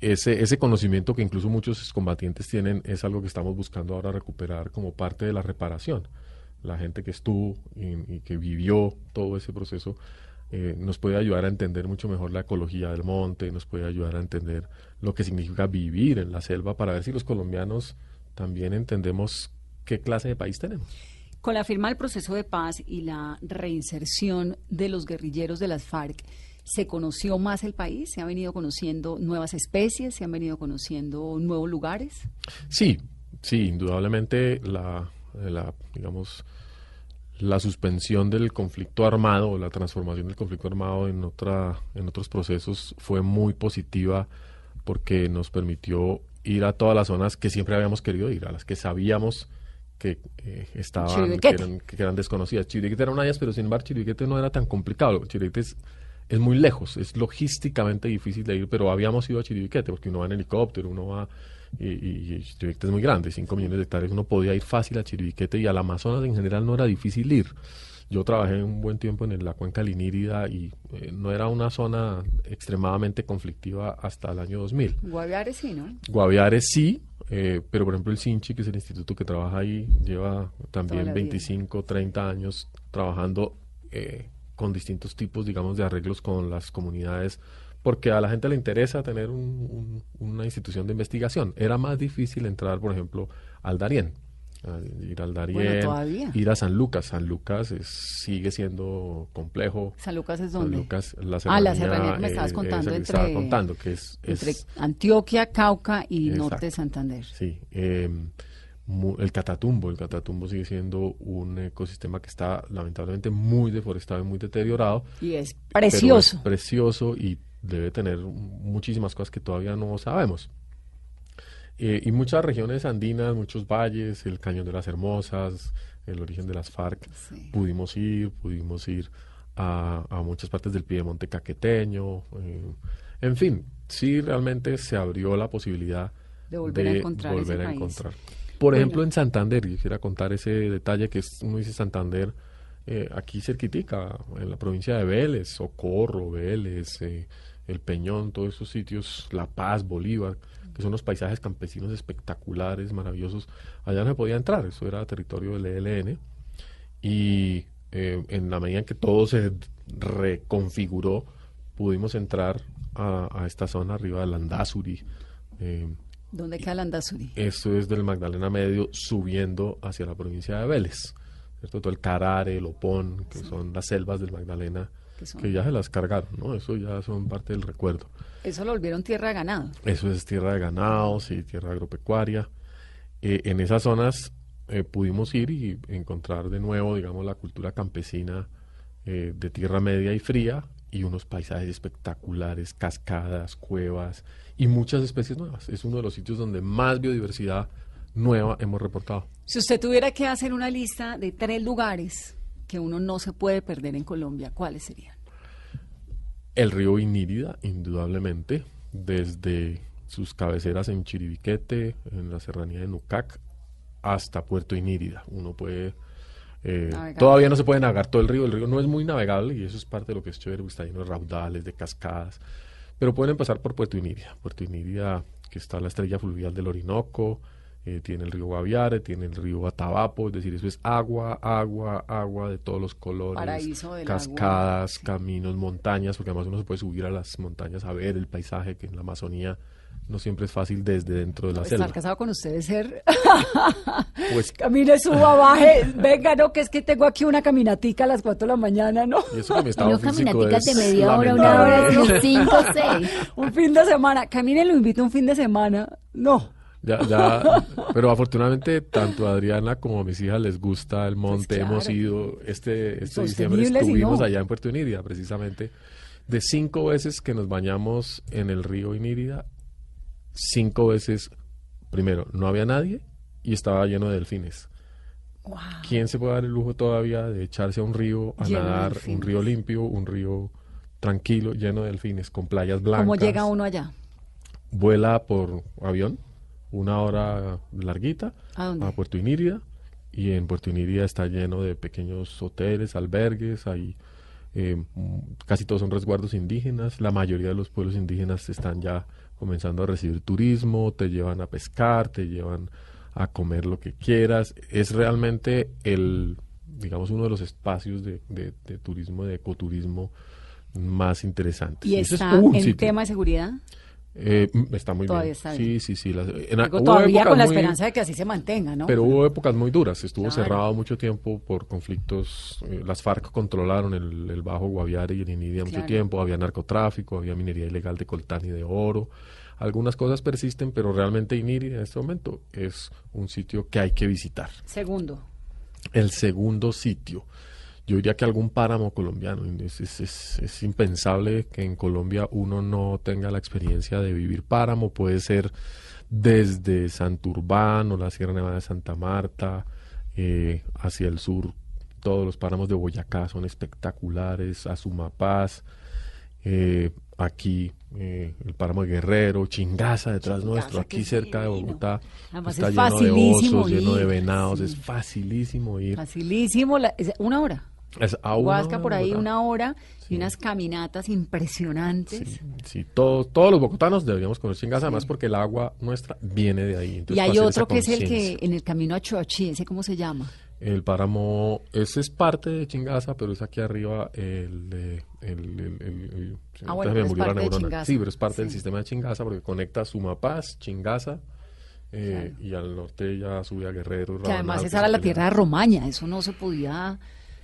ese, ese conocimiento que incluso muchos combatientes tienen es algo que estamos buscando ahora recuperar como parte de la reparación. La gente que estuvo y, que vivió todo ese proceso eh, nos puede ayudar a entender mucho mejor la ecología del monte, nos puede ayudar a entender lo que significa vivir en la selva para ver si los colombianos también entendemos qué clase de país tenemos. Con la firma del proceso de paz y la reinserción de los guerrilleros de las FARC, ¿se conoció más el país? ¿Se han venido conociendo nuevas especies? ¿Se han venido conociendo nuevos lugares? Sí, sí, indudablemente la, digamos, la suspensión del conflicto armado la transformación del conflicto armado en otra, en otros procesos fue muy positiva porque nos permitió ir a todas las zonas que siempre habíamos querido ir, a las que sabíamos que eh, estaban, que eran, que eran desconocidas. Chiribiquete era una de ellas, pero sin embargo Chiribiquete no era tan complicado. Chiribiquete es, es muy lejos, es logísticamente difícil de ir, pero habíamos ido a Chiribiquete porque uno va en helicóptero, uno va y, y, y Chiribiquete es muy grande, 5 millones de hectáreas, uno podía ir fácil a Chiribiquete y al Amazonas en general no era difícil ir. Yo trabajé un buen tiempo en la cuenca linírida y eh, no era una zona extremadamente conflictiva hasta el año 2000. Guaviare sí, ¿no? Guaviare sí, eh, pero por ejemplo el CINCHI, que es el instituto que trabaja ahí, lleva también la vida. 25, 30 años trabajando eh, con distintos tipos, digamos, de arreglos con las comunidades, porque a la gente le interesa tener un- un- una institución de investigación. Era más difícil entrar, por ejemplo, al Darién. Ir al Darién, Bueno, todavía. ir a San Lucas. San Lucas es- sigue siendo complejo. San Lucas es San donde? Lucas, la Ah, la serranía, serranía que me estabas eh, contando esa que entre- estaba contando, que es, Entre es- Antioquia, Cauca y Exacto. norte de Santander. Sí, eh, mu- el catatumbo, el catatumbo sigue siendo un ecosistema que está lamentablemente muy deforestado y muy deteriorado. Y es precioso. es precioso y debe tener muchísimas cosas que todavía no sabemos. Eh, y muchas regiones andinas, muchos valles, el Cañón de las Hermosas, el origen de las FARC, Sí. pudimos ir, pudimos ir a, a muchas partes del Piedemonte caqueteño, eh, en fin, sí realmente se abrió la posibilidad De volver a encontrar volver ese a país. encontrar. Por Bueno. ejemplo, en Santander, yo quisiera contar ese detalle que es, uno dice Santander, eh, aquí cerquitica, en la provincia de Vélez, Socorro, Vélez, eh, El Peñón, todos esos sitios, La Paz, Bolívar, que son unos paisajes campesinos espectaculares, maravillosos. Allá no se podía entrar, eso era territorio del ELN. Y eh, en la medida en que todo se reconfiguró, pudimos entrar a, esta zona arriba del Landazuri. Eh, ¿Dónde queda Landazuri? Eso es del Magdalena Medio subiendo hacia la provincia de Vélez. ¿cierto? Todo el Carare, el Opón, que son las selvas del Magdalena, que ya se las cargaron, ¿no? Eso ya son parte del recuerdo. Eso lo volvieron tierra de ganado. Eso es tierra de ganado, sí, tierra agropecuaria. Eh, en esas zonas eh, pudimos ir y encontrar de nuevo, digamos, la cultura campesina eh, de tierra media y fría y unos paisajes espectaculares, cascadas, cuevas y muchas especies nuevas. Es uno de los sitios donde más biodiversidad nueva hemos reportado. Si usted tuviera que hacer una lista de tres lugares que uno no se puede perder en Colombia, ¿cuáles serían? El río Inírida, indudablemente, desde sus cabeceras en Chiribiquete, en la serranía de Nucac, hasta Puerto Inírida. Uno puede... Eh, todavía no se puede navegar todo el río, el río no es muy navegable y eso es parte de lo que es chévere, está lleno de raudales, de cascadas, pero pueden pasar por Puerto Inírida. Puerto Inírida, que está la estrella fluvial del Orinoco, eh, tiene el río Guaviare, tiene el río Atabapo, es decir, eso es agua, agua, agua de todos los colores, cascadas, caminos, montañas, porque además uno se puede subir a las montañas a ver el paisaje que en la Amazonía no siempre es fácil desde dentro de la selva. Estar casado con ustedes ser. (laughs) pues (laughs) Camine, suba, baje, venga, no, que es que tengo aquí una caminatica a las 4 de la mañana, ¿no? Y eso que mi estado físico es de media hora, una hora, cinco, seis. (laughs) un fin de semana. Camine, lo invito un fin de semana. No. Ya, ya, pero afortunadamente tanto a Adriana como a mis hijas les gusta el monte. Pues Hemos ido, este, este diciembre estuvimos allá en Puerto Inírida, precisamente. De cinco veces que nos bañamos en el río Inírida, cinco veces, primero, no había nadie y estaba lleno de delfines. ¿Quién se puede dar el lujo todavía de echarse a un río a nadar, un río limpio, un río tranquilo, lleno de delfines, con playas blancas? ¿Cómo llega uno allá? Vuela por avión una hora larguita ¿A, Puerto Inírida y en Puerto Inírida está lleno de pequeños hoteles, albergues, hay eh, casi todos son resguardos indígenas, la mayoría de los pueblos indígenas están ya comenzando a recibir turismo, te llevan a pescar, te llevan a comer lo que quieras, es realmente el, digamos, uno de los espacios de, de, turismo, de ecoturismo más interesantes. ¿Y está en tema de seguridad? Eh, está muy bien. sí, sí, sí. todavía con la esperanza de que así se mantenga, ¿no? Pero hubo épocas muy duras. Estuvo cerrado mucho tiempo por conflictos. Eh, las FARC controlaron el, Bajo Guaviare y el Inidia mucho tiempo. Había narcotráfico, había minería ilegal de coltán y de oro. Algunas cosas persisten, pero realmente Iniria en este momento es un sitio que hay que visitar. Segundo. El segundo sitio yo diría que algún páramo colombiano. Es, es, es, impensable que en Colombia uno no tenga la experiencia de vivir páramo. Puede ser desde Santurbán o la Sierra Nevada de Santa Marta eh, hacia el sur. Todos los páramos de Boyacá son espectaculares. Azumapaz, eh, aquí eh, el páramo de Guerrero, Chingaza detrás nuestro, aquí cerca de Bogotá. está lleno de osos, lleno de venados, es facilísimo ir. Facilísimo, una hora. Es Huasca por ahí una hora y unas caminatas impresionantes. Sí, todos, todos los bogotanos deberíamos conocer Chingaza, además porque el agua nuestra viene de ahí. y hay otro que es el que en el camino a Choachí, ese cómo se llama. El páramo, ese es parte de Chingaza, pero es aquí arriba el, el, ah, bueno, es parte de Chingaza. Sí, pero es parte del sistema de Chingaza porque conecta Sumapaz, Chingaza, eh, y al norte ya sube a Guerrero. Que además esa era la tierra de Romaña, eso no se podía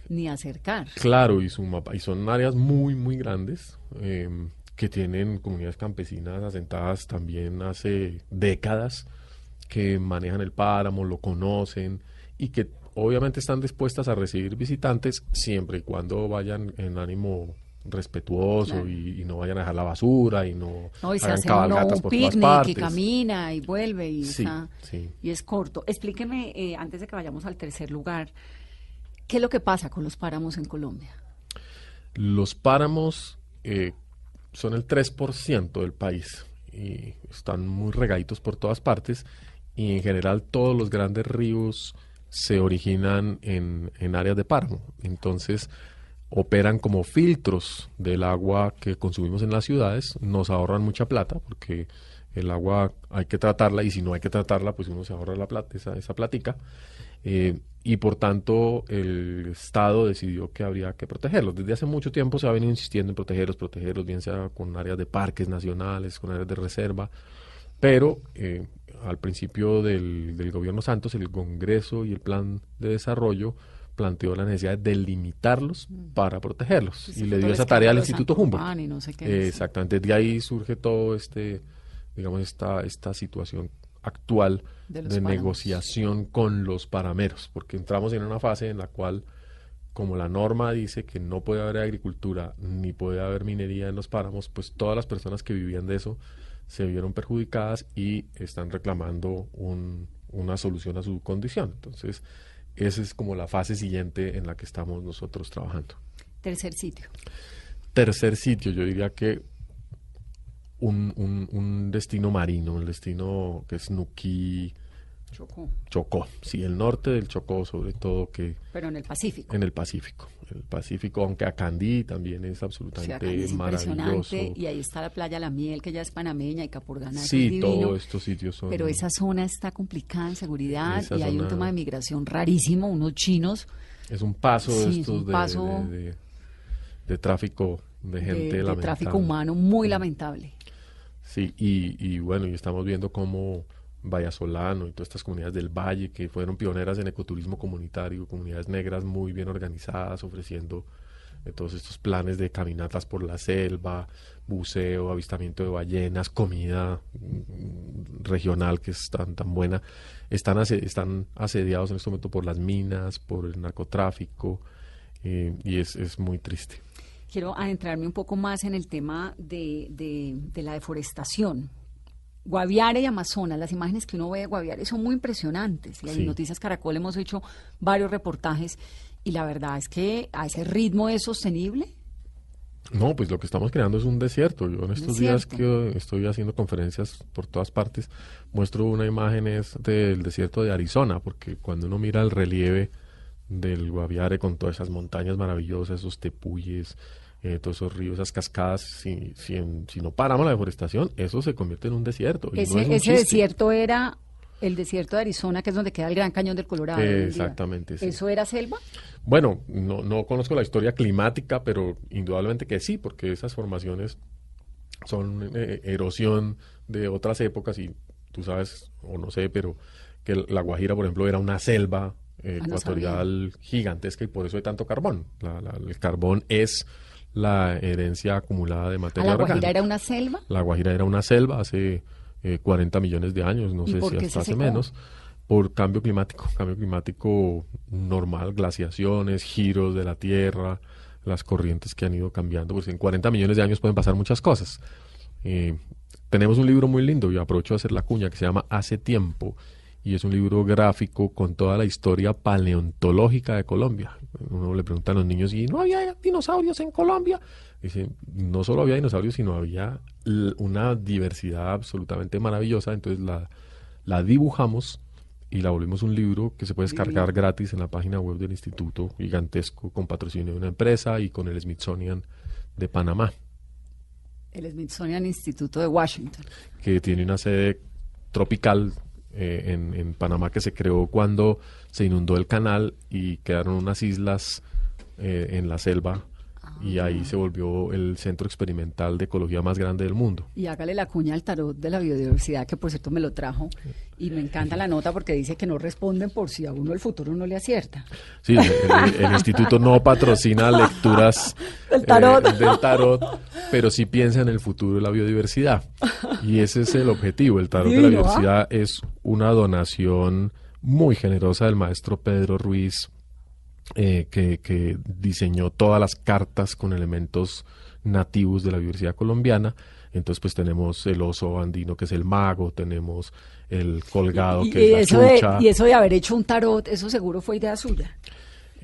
ni acercar. Claro, y, su mapa, y son áreas muy, muy grandes em, que tienen comunidades campesinas asentadas también hace décadas que manejan el páramo, lo conocen y que obviamente están dispuestas a recibir visitantes siempre y cuando vayan en ánimo respetuoso y, no vayan a dejar la basura y no, no y hagan cabalgatas por todas partes. que camina y vuelve y, y es corto. Explíqueme, eh, antes de que vayamos al tercer lugar, ¿Qué es lo que pasa con los páramos en Colombia? Los páramos eh, son el 3% del país y están muy regaditos por todas partes y en general todos los grandes ríos se originan en, en áreas de páramo. Entonces operan como filtros del agua que consumimos en las ciudades, nos ahorran mucha plata porque el agua hay que tratarla y si no hay que tratarla, pues uno se ahorra la plata, esa, esa platica. Eh, y por tanto el Estado decidió que habría que protegerlos. Desde hace mucho tiempo se ha venido insistiendo en protegerlos, protegerlos, bien sea con áreas de parques nacionales, con áreas de reserva, pero eh, al principio del, del, gobierno Santos, el Congreso y el Plan de Desarrollo planteó la necesidad de delimitarlos mm. para protegerlos y le dio esa tarea al Instituto Humboldt. No sé Eh, exactamente, de ahí surge todo este, digamos, esta, esta situación actual De negociación con los parameros, porque entramos en una fase en la cual, como la norma dice que no puede haber agricultura ni puede haber minería en los páramos, pues todas las personas que vivían de eso se vieron perjudicadas y están reclamando un- una solución a su condición. Entonces, esa es como la fase siguiente en la que estamos nosotros trabajando. Tercer sitio. Tercer sitio, yo diría que un, un- un destino marino, un destino que es Nuquí, Chocó. Chocó, sí, el norte del Chocó, sobre todo que Pero en el Pacífico. en el Pacífico. El Pacífico, aunque Acandí también es O sea, absolutamente es maravilloso. Y ahí está la playa La Miel, que ya es panameña, y Capurganá, es Sí, divino. todos estos sitios son. Pero esa zona está complicada en seguridad y hay un tema de migración rarísimo, unos chinos Es un paso de Sí, es estos un de, paso de- de- de tráfico de gente de, de lamentable. tráfico humano muy lamentable. Sí, y, y bueno, y estamos viendo cómo Vallasolano y todas estas comunidades del Valle que fueron pioneras en ecoturismo comunitario, comunidades negras muy bien organizadas, ofreciendo eh, todos estos planes de caminatas por la selva, buceo, avistamiento de ballenas, comida mm, regional que es tan, tan buena, están, están asediados en este momento por las minas, por el narcotráfico, eh, y es, es muy triste. Quiero adentrarme un poco más en el tema de, de- de la deforestación. Guaviare y Amazonas, las imágenes que uno ve de Guaviare son muy impresionantes. Y en Sí. Noticias Caracol hemos hecho varios reportajes y la verdad es que a ese ritmo es sostenible. No, pues lo que estamos creando es un desierto. Yo en estos días que estoy haciendo conferencias por todas partes, muestro una imagen es del desierto de Arizona, porque cuando uno mira el relieve del Guaviare con todas esas montañas maravillosas, esos tepuyes, eh, todos esos ríos, esas cascadas, si, si, en- si no paramos la deforestación, eso se convierte en un desierto. y no Ese, es un ese desierto era el desierto de Arizona, que es donde queda el Gran Cañón del Colorado. Exactamente, sí. ¿Eso era selva? Bueno, no, no conozco la historia climática, pero indudablemente que sí, porque esas formaciones son eh, erosión de otras épocas y tú sabes, o no sé, pero que la Guajira, por ejemplo, era una selva eh, Ah, no ecuatorial gigantesca y por eso hay tanto carbón. La- la- el carbón es la herencia acumulada de ¿A materia la Guajira orgánica. era una selva? La Guajira era una selva hace eh, 40 millones de años, no ¿Y sé si hasta hace menos, por cambio climático, (laughs) cambio climático normal, glaciaciones, giros de la Tierra, las corrientes que han ido cambiando, pues en 40 millones de años pueden pasar muchas cosas. Eh, tenemos un libro muy lindo, y aprovecho a hacer la cuña, que se llama Hace Tiempo, y es un libro gráfico con toda la historia paleontológica de Colombia. Uno le pregunta a los niños, ¿y no había dinosaurios en Colombia? Dice, no solo había dinosaurios, sino había una diversidad absolutamente maravillosa. Entonces la, la dibujamos y la volvimos un libro que se puede descargar gratis en la página web del instituto, gigantesco, con patrocinio de una empresa y con el Smithsonian de Panamá, El Smithsonian Instituto de Washington. que tiene una sede tropical eh, en, Panamá que se creó cuando se inundó el canal y quedaron unas islas eh, en la selva y ahí se volvió el centro experimental de ecología más grande del mundo. Y hágale la cuña al tarot de la biodiversidad, que por cierto me lo trajo. Y me encanta la nota porque dice que no responden por si a uno el futuro no le acierta. Sí, el, el- el instituto no patrocina lecturas (laughs) Del tarot. eh, del tarot, pero sí piensa en el futuro de la biodiversidad. Y ese es el objetivo. El tarot de la ¿ah? biodiversidad es una donación muy generosa del maestro Pedro Ruiz, eh, que, que diseñó todas las cartas con elementos nativos de la biodiversidad colombiana. Entonces, pues tenemos el oso andino, que es el mago, tenemos el colgado, Y, que y es la de, y eso de haber hecho un tarot, eso seguro fue idea suya.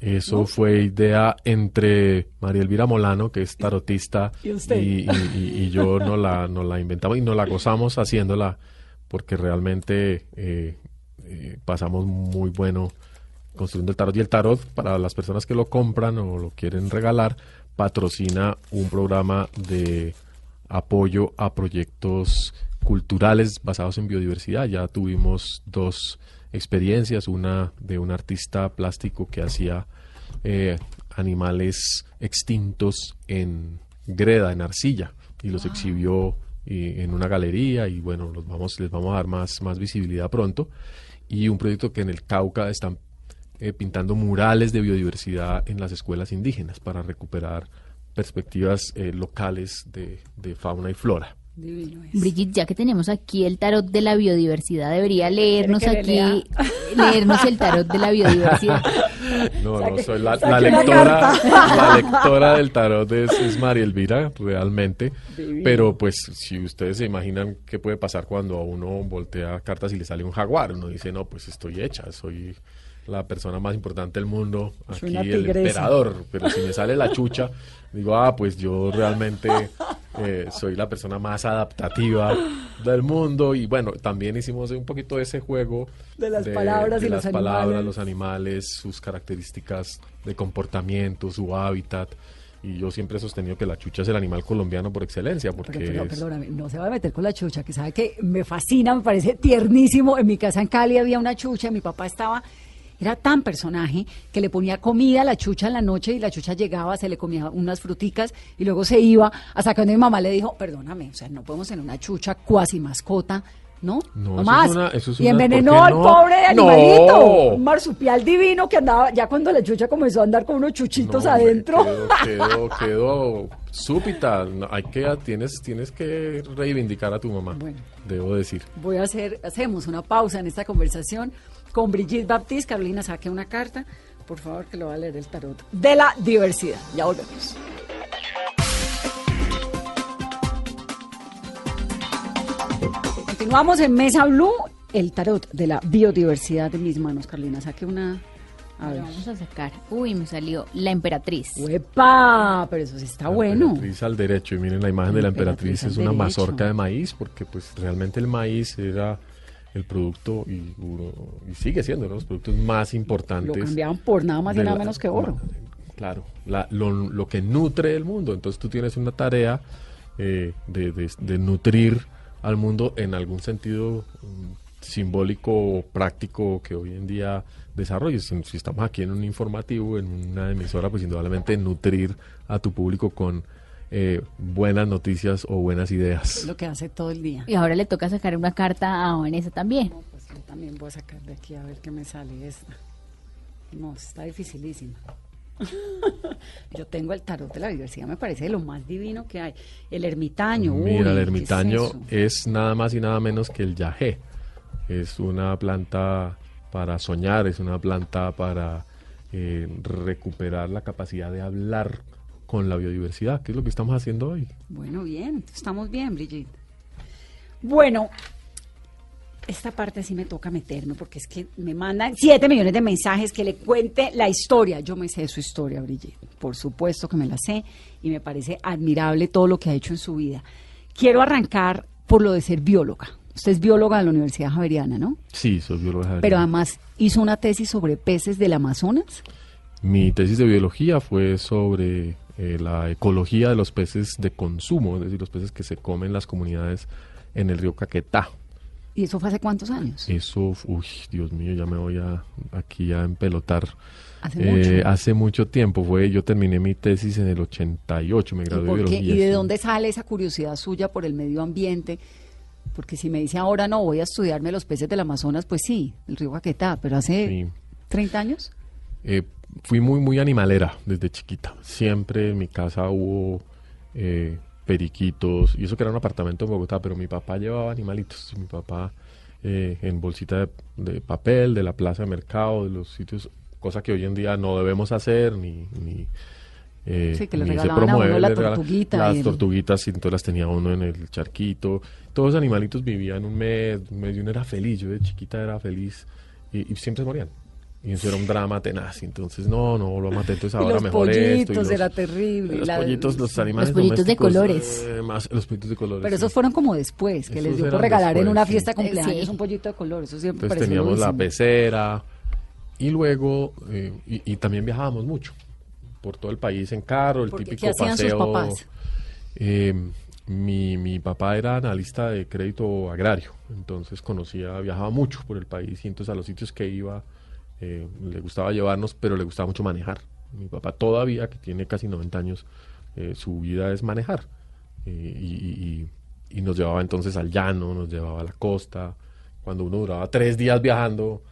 Eso fue idea entre María Elvira Molano, que es tarotista, ¿Y usted? y, y- y- y yo nos la, nos la inventamos y nos la gozamos haciéndola porque realmente eh, eh, pasamos muy bueno construyendo el tarot. Y el tarot, para las personas que lo compran o lo quieren regalar, patrocina un programa de apoyo a proyectos culturales basados en biodiversidad. Ya tuvimos dos experiencias, una de un artista plástico que hacía eh, animales extintos en greda, en arcilla, y los exhibió eh, en una galería y bueno, los vamos, les vamos a dar más, más visibilidad pronto. Y un proyecto que en el Cauca están eh, pintando murales de biodiversidad en las escuelas indígenas para recuperar perspectivas eh, locales de, de fauna y flora. Brigitte, ya que tenemos aquí el tarot de la biodiversidad, debería leernos aquí, lea? (laughs) leernos el tarot de la biodiversidad. (laughs) No, Saque- no, soy la, lectora, la lectora del tarot es, es María Elvira, realmente. Divino. Pero pues si ustedes se imaginan qué puede pasar cuando a uno voltea cartas y le sale un jaguar, uno dice, no, pues estoy hecha, soy la persona más importante del mundo, aquí el emperador, pero si me sale la chucha, digo, ah, pues yo realmente eh, soy la persona más adaptativa del mundo y bueno, también hicimos un poquito ese juego De las palabras y de los las palabras, animales. los animales, sus características de comportamiento, su hábitat. Y yo siempre he sostenido que la chucha es el animal colombiano por excelencia, porque Pero, perdóname, no se va a meter con la chucha, que sabe que me fascina, me parece tiernísimo. En mi casa en Cali había una chucha, mi papá estaba, era tan personaje que le ponía comida a la chucha en la noche y la chucha llegaba, se le comía unas fruticas y luego se iba, hasta cuando mi mamá le dijo, perdóname, o sea, no podemos tener una chucha cuasi mascota. ¿No? No, No eso es más. una- eso es y una- envenenó ¿por qué al no? pobre No. animalito. Un marsupial divino que andaba, ya cuando la chucha comenzó a andar con unos chuchitos No, adentro. Quedó, (laughs) quedó. No, hay que, tienes, tienes que reivindicar a tu mamá, Bueno. debo decir. Voy a hacer, hacemos una pausa en esta conversación con Brigitte Baptiste. Carolina, saque una carta, por favor, que lo va a leer el tarot de la diversidad. Ya volvemos. Continuamos en Mesa Blue, el tarot de la biodiversidad de mis manos. Carolina, saque una. A ver. Vamos a sacar. Uy, me salió la emperatriz. ¡Uepa! Pero eso sí está La bueno. emperatriz al derecho. Y miren la imagen de la Emperatriz emperatriz. Es una derecho. mazorca de maíz, porque pues realmente el maíz era el producto y, uno- y sigue siendo uno de los productos más Lo importantes. cambiaban por nada más y nada menos que oro. Claro, la- lo, lo que nutre el mundo. Entonces tú tienes una tarea eh, de, de- de nutrir al mundo en algún sentido mm, simbólico o práctico que hoy en día desarrolles. Si, si estamos aquí en un informativo, en una emisora, pues indudablemente nutrir a tu público con eh, buenas noticias o buenas ideas. lo que hace todo el día. Y ahora le toca sacar una carta a Vanessa también. No, pues yo también voy a sacar de aquí a ver qué me sale esta. No, está dificilísima. (laughs) yo tengo el tarot de la diversidad, me parece lo más divino que hay. El ermitaño. uy, Mira, el ¿qué es ermitaño es nada más y nada menos que el yagé. Es una planta para soñar, es una planta para eh, recuperar la capacidad de hablar con la biodiversidad, que es lo que estamos haciendo hoy. Bueno, bien, estamos bien, Brigitte. Bueno, esta parte sí me toca meterme porque es que me mandan 7 millones de mensajes que le cuente la historia. Yo me sé su historia, Brigitte. Por supuesto que me la sé y me parece admirable todo lo que ha hecho en su vida. Quiero arrancar por lo de ser bióloga. Usted es bióloga de la Universidad Javeriana, ¿no? Sí, soy bióloga. Pero además hizo una tesis sobre peces del Amazonas. Mi tesis de biología fue sobre eh, la ecología de los peces de consumo, es decir, los peces que se comen las comunidades en el río Caquetá. ¿Y eso fue hace cuántos años? Eso, uy, Dios mío, ya me voy a aquí a empelotar. Hace Eh, mucho. hace mucho tiempo fue, yo terminé mi tesis en el 88, me ¿Y, gradué de por qué? biología. ¿Y de dónde sale esa curiosidad suya por el medio ambiente? Porque si me dice ahora no, voy a estudiarme los peces del Amazonas, pues sí, el río Caquetá, pero hace Sí. 30 años. Eh, fui muy, muy animalera desde chiquita. Siempre en mi casa hubo eh, periquitos, y eso que era un apartamento en Bogotá, pero mi papá llevaba animalitos. Mi papá eh, en bolsita de, de papel, de la plaza de mercado, de los sitios, cosa que hoy en día no debemos hacer, ni... ni eh, Sí, que le ni se regalaban a uno promueve, la tortuguita Las el- tortuguitas, y entonces las tenía uno en el charquito. Todos los animalitos vivían un mes, un mes, y uno era feliz. Yo de chiquita era feliz y, y siempre morían. Y eso era un drama tenaz. Entonces, no, no, lo maté, entonces ahora los mejor esto. y pollitos, los- era terrible. Los la- pollitos, los animales Los pollitos de colores. eh, más, los pollitos de colores. Pero sí. esos fueron como después, que les dio por regalar en una sí. fiesta Eh, cumpleaños sí. un pollito de color. Eso siempre Entonces teníamos la pecera y luego, eh, y, y también viajábamos mucho por todo el país en carro, el Porque, típico ¿qué hacían sus paseo. papás? eh, mi, mi papá era analista de crédito agrario, entonces conocía, viajaba mucho por el país y entonces a los sitios que iba eh, le gustaba llevarnos, pero le gustaba mucho manejar. Mi papá todavía, que tiene casi 90 años, eh, su vida es manejar. Eh, y, y, nos llevaba entonces al llano, nos llevaba a la costa, cuando uno duraba tres días viajando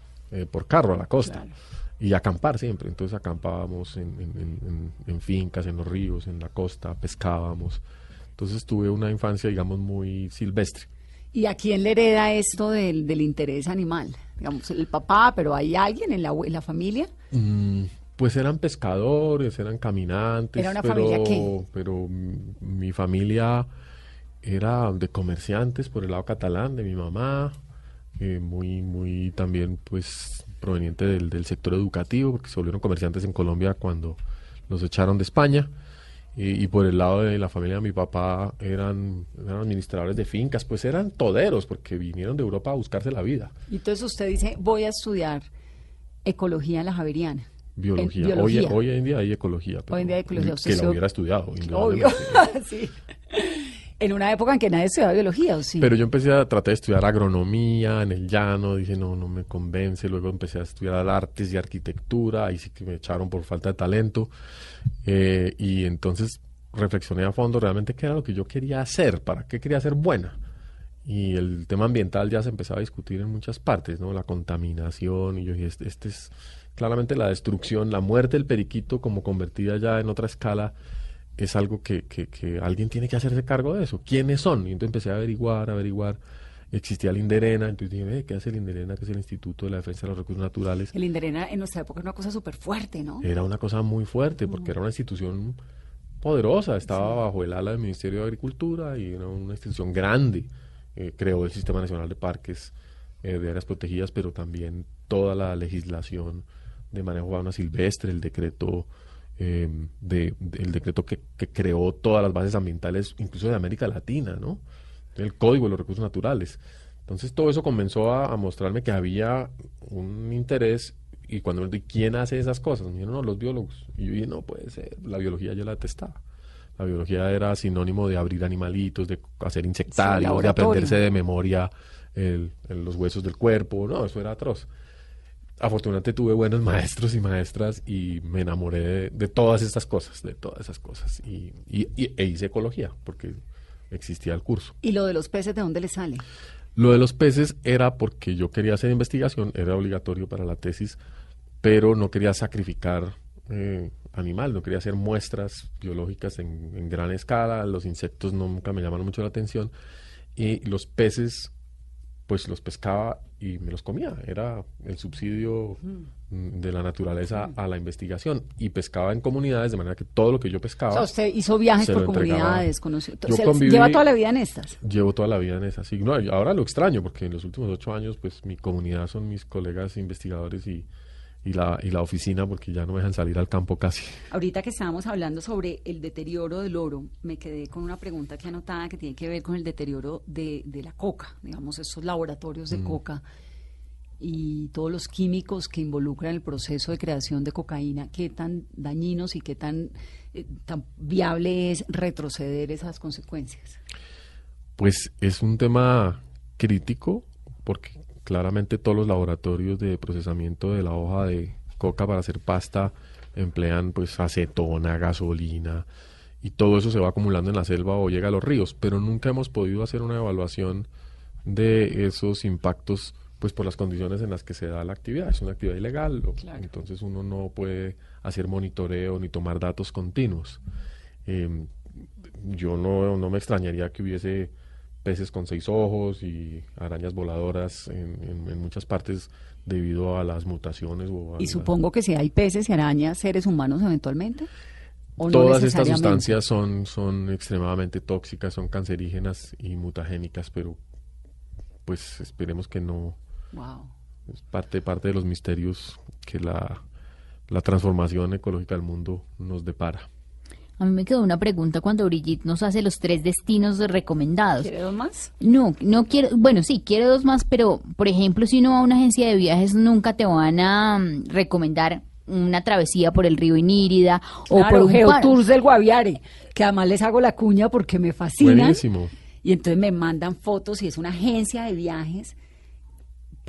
por carro a la costa. Y acampar siempre, entonces acampábamos en, en, en fincas, en los ríos, en la costa, pescábamos. Entonces tuve una infancia, digamos, muy silvestre. ¿Y a quién le hereda esto del, del interés animal? Digamos, el papá, pero ¿hay alguien en la, en la familia? Mm, pues eran pescadores, eran caminantes. ¿Era una pero, familia qué? Pero mi familia era de comerciantes por el lado catalán, de mi mamá, eh, muy, muy también, pues, proveniente del, del sector educativo, porque se volvieron comerciantes en Colombia cuando los echaron de España. Y, por el lado de la familia de mi papá eran, administradores de fincas, pues eran toderos porque vinieron de Europa a buscarse la vida. Y entonces usted dice, voy a estudiar ecología en la Javeriana. Biología. Hoy, en día hay ecología. hoy en día hay ecología. que la hubiera estudiado. Obvio. (laughs) sí. En una época en que nadie estudiaba biología, ¿o sí? Pero yo empecé a tratar de estudiar agronomía en el llano, dije, no, no me convence. Luego empecé a estudiar artes y arquitectura, ahí sí que me echaron por falta de talento. Eh, y entonces reflexioné a fondo realmente qué era lo que yo quería hacer, para qué quería ser buena. Y el tema ambiental ya se empezaba a discutir en muchas partes, ¿no? La contaminación, y yo dije, este, este es claramente la destrucción, la muerte del periquito como convertida ya en otra escala es algo que, que, alguien tiene que hacerse cargo de eso. ¿Quiénes son? Y entonces empecé a averiguar, a averiguar. Existía el INDERENA, entonces dije, ¿qué hace el INDERENA? Que es el Instituto de la Defensa de los Recursos Naturales. El INDERENA en nuestra época era una cosa súper fuerte, ¿no? Era una cosa muy fuerte, porque era una institución poderosa, estaba bajo el ala del Ministerio de Agricultura y era una institución grande. Eh, creó el Sistema Nacional de Parques eh, de Áreas Protegidas, pero también toda la legislación de manejo de fauna silvestre, el decreto eh, de, el decreto que, creó todas las bases ambientales, incluso de América Latina, ¿no? El Código de los Recursos Naturales. Entonces todo eso comenzó a, mostrarme que había un interés y cuando me dije, ¿quién hace esas cosas? Me dijeron, no, los biólogos. Y yo dije, no puede ser, la biología yo la detestaba. La biología era sinónimo de abrir animalitos, de hacer insectarios, de aprenderse de memoria los huesos del cuerpo. No, eso era atroz afortunadamente tuve buenos (laughs) maestros y maestras y me enamoré de, todas estas cosas, de todas esas cosas. Y, e hice ecología, porque existía el curso. ¿Y lo de los peces de dónde le sale? Lo de los peces era porque yo quería hacer investigación, era obligatorio para la tesis, pero no quería sacrificar eh, animal, no quería hacer muestras biológicas en, en gran escala, los insectos nunca me llamaron mucho la atención y los peces pues los pescaba y me los comía. Era el subsidio de la naturaleza a la investigación. Y pescaba en comunidades, de manera que todo lo que yo pescaba. O sea, usted hizo viajes por comunidades, conoció. ¿Lleva toda la vida en estas? Llevo toda la vida en estas. Sí, no, ahora lo extraño, porque en los últimos ocho años, pues mi comunidad son mis colegas investigadores y y la, y la oficina porque ya no dejan salir al campo casi. Ahorita que estábamos hablando sobre el deterioro del oro, me quedé con una pregunta que anotada que tiene que ver con el deterioro de, de la coca, digamos, esos laboratorios de mm. coca y todos los químicos que involucran el proceso de creación de cocaína, qué tan dañinos y qué tan, eh, tan viable es retroceder esas consecuencias. Pues es un tema crítico porque claramente todos los laboratorios de procesamiento de la hoja de coca para hacer pasta emplean pues acetona, gasolina y todo eso se va acumulando en la selva o llega a los ríos, pero nunca hemos podido hacer una evaluación de esos impactos pues por las condiciones en las que se da la actividad. Es una actividad ilegal, entonces uno no puede hacer monitoreo ni tomar datos continuos. Em, yo no, no me extrañaría que hubiese peces con seis ojos y arañas voladoras en, muchas partes debido a las mutaciones. y supongo que si hay peces y arañas, seres humanos eventualmente. Todas estas sustancias son, son extremadamente tóxicas, son cancerígenas y mutagénicas, pero pues esperemos que no. Wow. Es parte, parte de los misterios que la, la transformación ecológica del mundo nos depara. A mí me quedó una pregunta cuando Brigitte nos hace los tres destinos recomendados. ¿Quiere dos más? No, no quiero, bueno, sí, quiero dos más, pero por ejemplo, si uno va a una agencia de viajes, nunca te van a mm, recomendar una travesía por el río Inírida o por un. Geotours del Guaviare, que además les hago la cuña porque me fascinan. Buenísimo. Y entonces me mandan fotos y es una agencia de viajes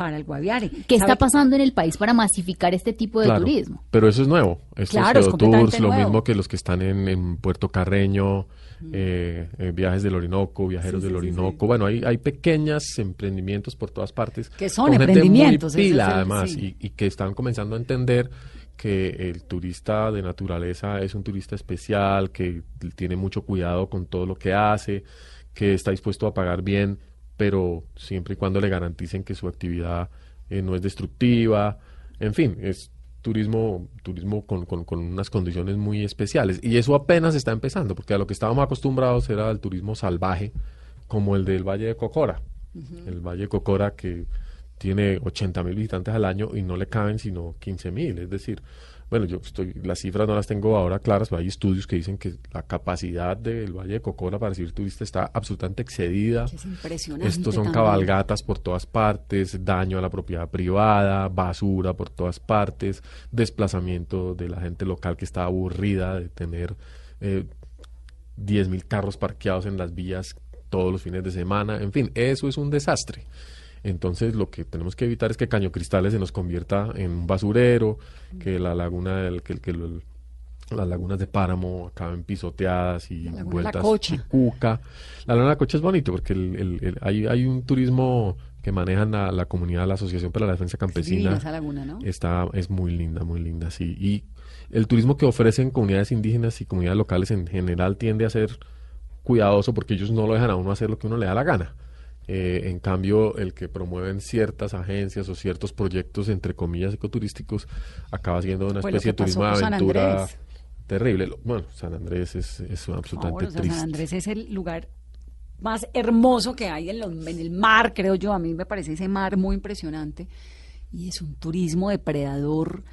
para el Guaviare. ¿Qué está pasando en el país para masificar este tipo de Claro, turismo? Pero eso es nuevo. Estos Claro, es completamente lo nuevo. mismo que los que están en, en Puerto Carreño, eh, eh, viajes del Orinoco, viajeros Sí, del sí, sí. Orinoco. Bueno, hay, hay pequeños emprendimientos por todas partes. Que son con gente emprendimientos, Muy ese pila, es el- además, sí. y, y que están comenzando a entender que el turista de naturaleza es un turista especial, que tiene mucho cuidado con todo lo que hace, que está dispuesto a pagar bien, pero siempre y cuando le garanticen que su actividad eh, no es destructiva, en fin, es turismo, turismo con, con- con unas condiciones muy especiales. Y eso apenas está empezando, porque a lo que estábamos acostumbrados era el turismo salvaje, como el del Valle de Cocora. El Valle de Cocora que tiene 80 mil visitantes al año y no le caben sino 15 mil. Es decir, bueno, yo estoy, las cifras no las tengo ahora claras, pero hay estudios que dicen que la capacidad del Valle de Cocora para recibir turistas está absolutamente excedida. Es impresionante. Estos son también. cabalgatas por todas partes, daño a la propiedad privada, basura por todas partes, desplazamiento de la gente local que está aburrida de tener eh, 10 mil carros parqueados en las vías todos los fines de semana. En fin, eso es un desastre. Entonces lo que tenemos que evitar es que Caño Cristales se nos convierta en un basurero, que la laguna del, que, que el- las lagunas de páramo acaben pisoteadas y La vueltas chicuca. La laguna de la Cocha es bonito porque el- el- el- hay, hay un turismo que manejan la, la comunidad, la Asociación para la Defensa Campesina. esa laguna, ¿no? Está, es muy linda, muy linda, sí. Y el turismo que ofrecen comunidades indígenas y comunidades locales en general tiende a ser cuidadoso porque ellos no lo dejan a uno hacer lo que uno le da la gana. Eh, en cambio, el que promueven ciertas agencias o ciertos proyectos, entre comillas, ecoturísticos, acaba siendo una especie de turismo de aventura terrible. Bueno, San Andrés es, es absolutamente o sea, triste. San Andrés es el lugar más hermoso que hay en, los- en el mar, creo yo. A mí me parece ese mar muy impresionante. Y es un turismo depredador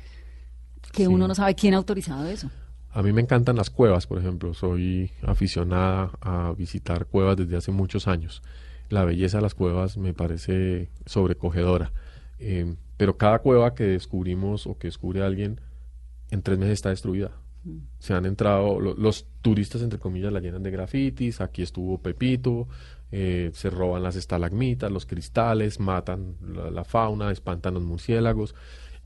que Sí. uno no sabe quién ha autorizado eso. A mí me encantan las cuevas, por ejemplo. Soy aficionada a visitar cuevas desde hace muchos años. La belleza de las cuevas me parece sobrecogedora. Eh, pero cada cueva que descubrimos o que descubre alguien, en tres meses está destruida. Se han entrado, lo- los turistas, entre comillas, la llenan de grafitis. Aquí estuvo Pepito. eh, se roban las estalagmitas, los cristales, matan la, la fauna, espantan los murciélagos.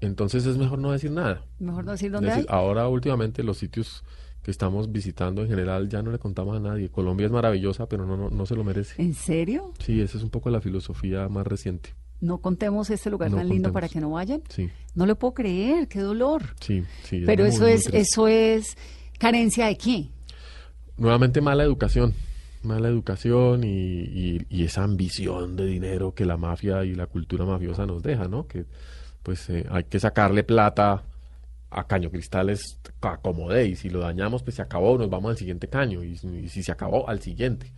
Entonces es mejor no decir nada. Mejor no decir dónde decir, hay. ahora últimamente los sitios que estamos visitando en general ya no le contamos a nadie. Colombia es maravillosa, pero no, no, no se lo merece. ¿En serio? Sí, esa es un poco la filosofía más reciente. No contemos este lugar No tan lindo para que no vayan. Sí, No lo puedo creer, qué dolor. sí, sí. Pero muy, eso muy es, triste. eso es carencia de qué? Nuevamente mala educación. Mala educación y, y- y esa ambición de dinero que la mafia y la cultura mafiosa nos deja, ¿no? Que pues eh, hay que sacarle plata a Caño Cristales a como dé, y si lo dañamos pues se acabó, nos vamos al siguiente caño y, y si se acabó al siguiente.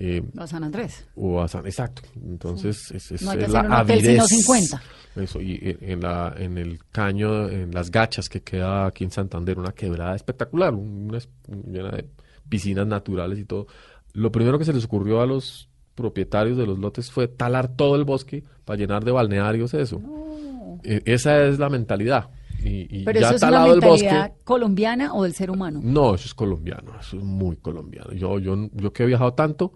Eh, A San Andrés. o a San, exacto. Entonces, es, es- No hay que es hacer la un hotel sino avidez. 50. Eso, y en, la, en el caño, en las gachas que queda aquí en Santander, una quebrada espectacular, una llena de piscinas naturales y todo. Lo primero que se les ocurrió a los propietarios de los lotes fue talar todo el bosque para llenar de balnearios eso. Eh, esa es la mentalidad. Y, y Pero ya eso es una mentalidad colombiana o del ser humano. No, eso es colombiano, eso es muy colombiano. Yo, yo, yo que he viajado tanto,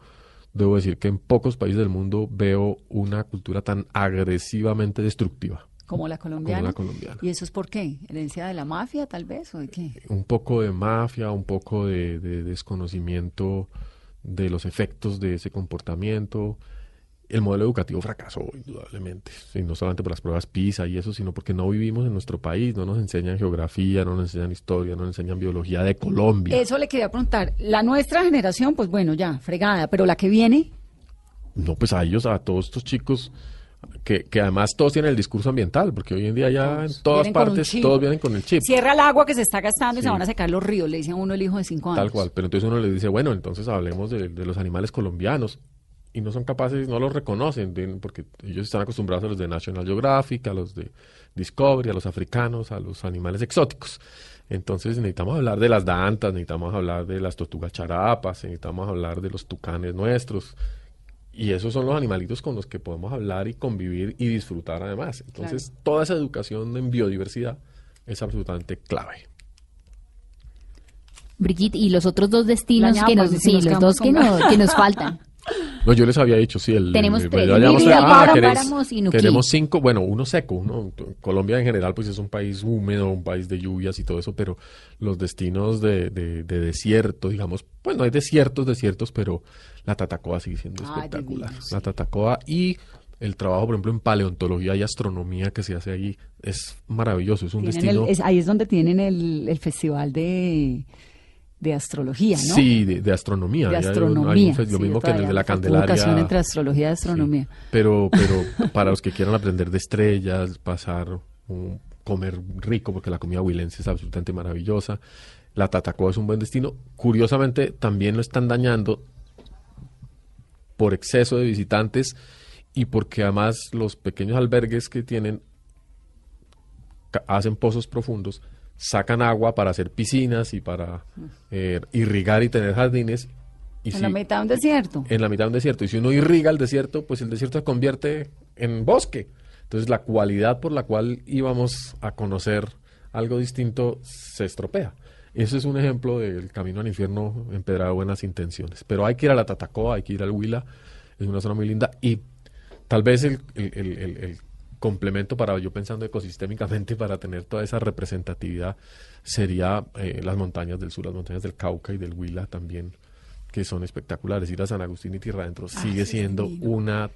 debo decir que en pocos países del mundo veo una cultura tan agresivamente destructiva Como la colombiana. como la colombiana. ¿Y eso es por qué? ¿Herencia de la mafia, tal vez? ¿O de qué? Un poco de mafia, un poco de, de desconocimiento de los efectos de ese comportamiento. El modelo educativo fracasó, indudablemente, y no solamente por las pruebas PISA y eso, sino porque no vivimos en nuestro país, no nos enseñan geografía, no nos enseñan historia, no nos enseñan biología de Colombia. Eso le quería preguntar. La nuestra generación, pues bueno, ya, fregada. Pero la que viene, No, pues a ellos, a todos estos chicos, que, que además todos tienen el discurso ambiental, porque hoy en día ya Todos en todas partes todos vienen con el chip. cierra el agua que se está gastando y Sí. se van a secar los ríos, le dice a uno el hijo de cinco años. Tal cual, pero entonces uno le dice, bueno, entonces hablemos de, de los animales colombianos. Y no son capaces, no los reconocen, de- porque ellos están acostumbrados a los de National Geographic, a los de Discovery, a los africanos, a los animales exóticos. Entonces necesitamos hablar de las dantas, necesitamos hablar de las tortugas charapas, necesitamos hablar de los tucanes nuestros. Y esos son los animalitos con los que podemos hablar y convivir y disfrutar además. Entonces, toda esa educación en biodiversidad es absolutamente clave. Brigitte, y los otros dos destinos que nos, sí, los dos que, con- no- que nos faltan. (laughs) No, yo les había dicho, sí, el, Tenemos el- tres, ya querés- Páramos y Nuquí. Queremos cinco, bueno, uno seco, uno, Colombia en general pues es un país húmedo, un país de lluvias y todo eso, pero los destinos de, de- de desierto, digamos, pues no hay desiertos, desiertos, pero la Tatacoa sigue siendo Ah, espectacular. divino, sí. La Tatacoa y el trabajo, por ejemplo, en paleontología y astronomía que se hace ahí es maravilloso, es un Tienen destino... el- es- ahí es donde tienen el, el festival de, de astrología, ¿no? Sí, de, de astronomía. de Ahí hay un- hay un astronomía. lo sí, mismo que en el de la Candelaria. Educación entre astrología y Sí, astronomía. pero, pero (laughs) para los que quieran aprender de estrellas, pasar, un- comer rico, porque la comida huilense es absolutamente maravillosa. La Tatacoa es un buen destino. Curiosamente, también lo están dañando por exceso de visitantes y porque además los pequeños albergues que tienen hacen pozos profundos, sacan agua para hacer piscinas y para eh, irrigar y tener jardines. Y en si- la mitad de un desierto. en la mitad de un desierto. Y si uno irriga el desierto, pues el desierto se convierte en bosque. Entonces la cualidad por la cual íbamos a conocer algo distinto se estropea. Eso es un ejemplo del camino al infierno empedrado de buenas intenciones. Pero hay que ir a la Tatacoa, hay que ir al Huila, es una zona muy linda. Y tal vez el, el- el- el- el complemento para, yo pensando ecosistémicamente, (laughs) para tener toda esa representatividad, sería eh, las montañas del sur, las montañas del Cauca y del Huila también, que son espectaculares. Ir a San Agustín y Tierra Adentro Ah, sigue sí, siendo una,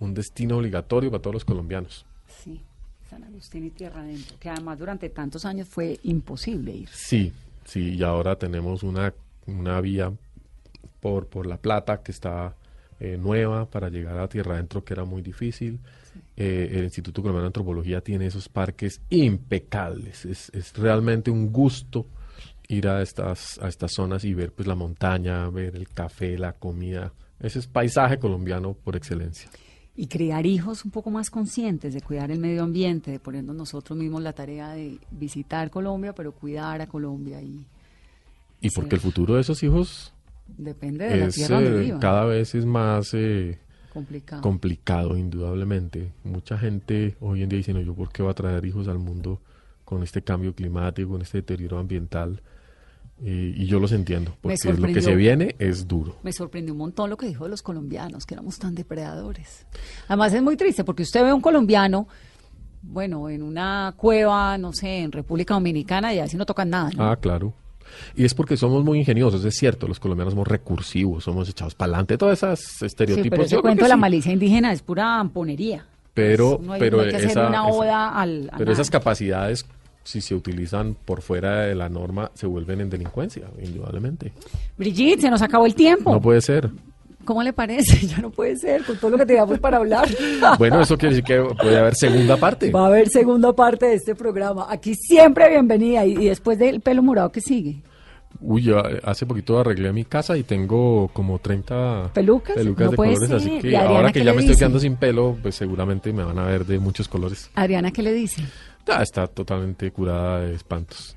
un destino obligatorio para todos los colombianos. Sí, San Agustín y Tierra Adentro, que además durante tantos años fue imposible ir. Sí, sí, y ahora tenemos una, una vía por, por La Plata que está eh, nueva para llegar a Tierra Adentro, que era muy difícil. Eh, el Instituto Colombiano de Antropología tiene esos parques impecables. Es, es realmente un gusto ir a estas, a estas zonas y ver pues la montaña, ver el café, la comida. Ese es paisaje colombiano por excelencia. Y crear hijos un poco más conscientes de cuidar el medio ambiente, de ponernos nosotros mismos la tarea de visitar Colombia, pero cuidar a Colombia y Y porque el futuro de esos hijos depende de la es, tierra donde eh, cada vez es más... eh, complicado. complicado, indudablemente. Mucha gente hoy en día dice, no, yo por qué voy a traer hijos al mundo con este cambio climático, con este deterioro ambiental. Eh, y yo los entiendo, porque lo que se viene es duro. Me sorprendió un montón lo que dijo de los colombianos, que éramos tan depredadores. Además es muy triste porque usted ve a un colombiano, bueno, en una cueva, no sé, en República Dominicana y así no tocan nada. ¿no? Ah, claro. Y es porque somos muy ingeniosos, es cierto, los colombianos somos recursivos, somos echados para adelante, todos esos sí, estereotipos. pero ese cuento de la sí. malicia indígena es pura amponería. Pero, No hay- pero, no hay que hacer esa- una esa- oda al- pero esas capacidades, si se utilizan por fuera de la norma, se vuelven en delincuencia, indudablemente. Brigitte, se nos acabó el tiempo. No puede ser. ¿Cómo le parece? (laughs) Ya no puede ser, con todo lo que teníamos para hablar. (laughs) Bueno, eso quiere decir que puede haber segunda parte. Va a haber segunda parte de este programa. Aquí siempre bienvenida. Y, y después del pelo morado, ¿qué sigue? Uy, yo hace poquito arreglé mi casa y tengo como 30 ¿Pelucas? pelucas No de colores, así ser. ¿Y que ahora que ya me estoy quedando sin pelo, pues seguramente me van a ver de muchos colores. Adriana, ¿qué le dice? Ah, está totalmente curada de espantos.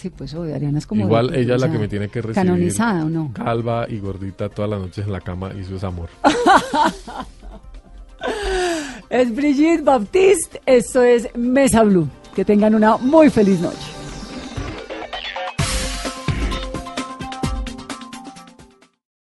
Sí, pues obvio, Adriana es como... Igual ella es la que me tiene que recibir. Canonizada o no. Calva y gordita todas las noches en la cama y eso es amor. (laughs) Es Brigitte Baptiste, esto es Mesa Blue. Que tengan una muy feliz noche.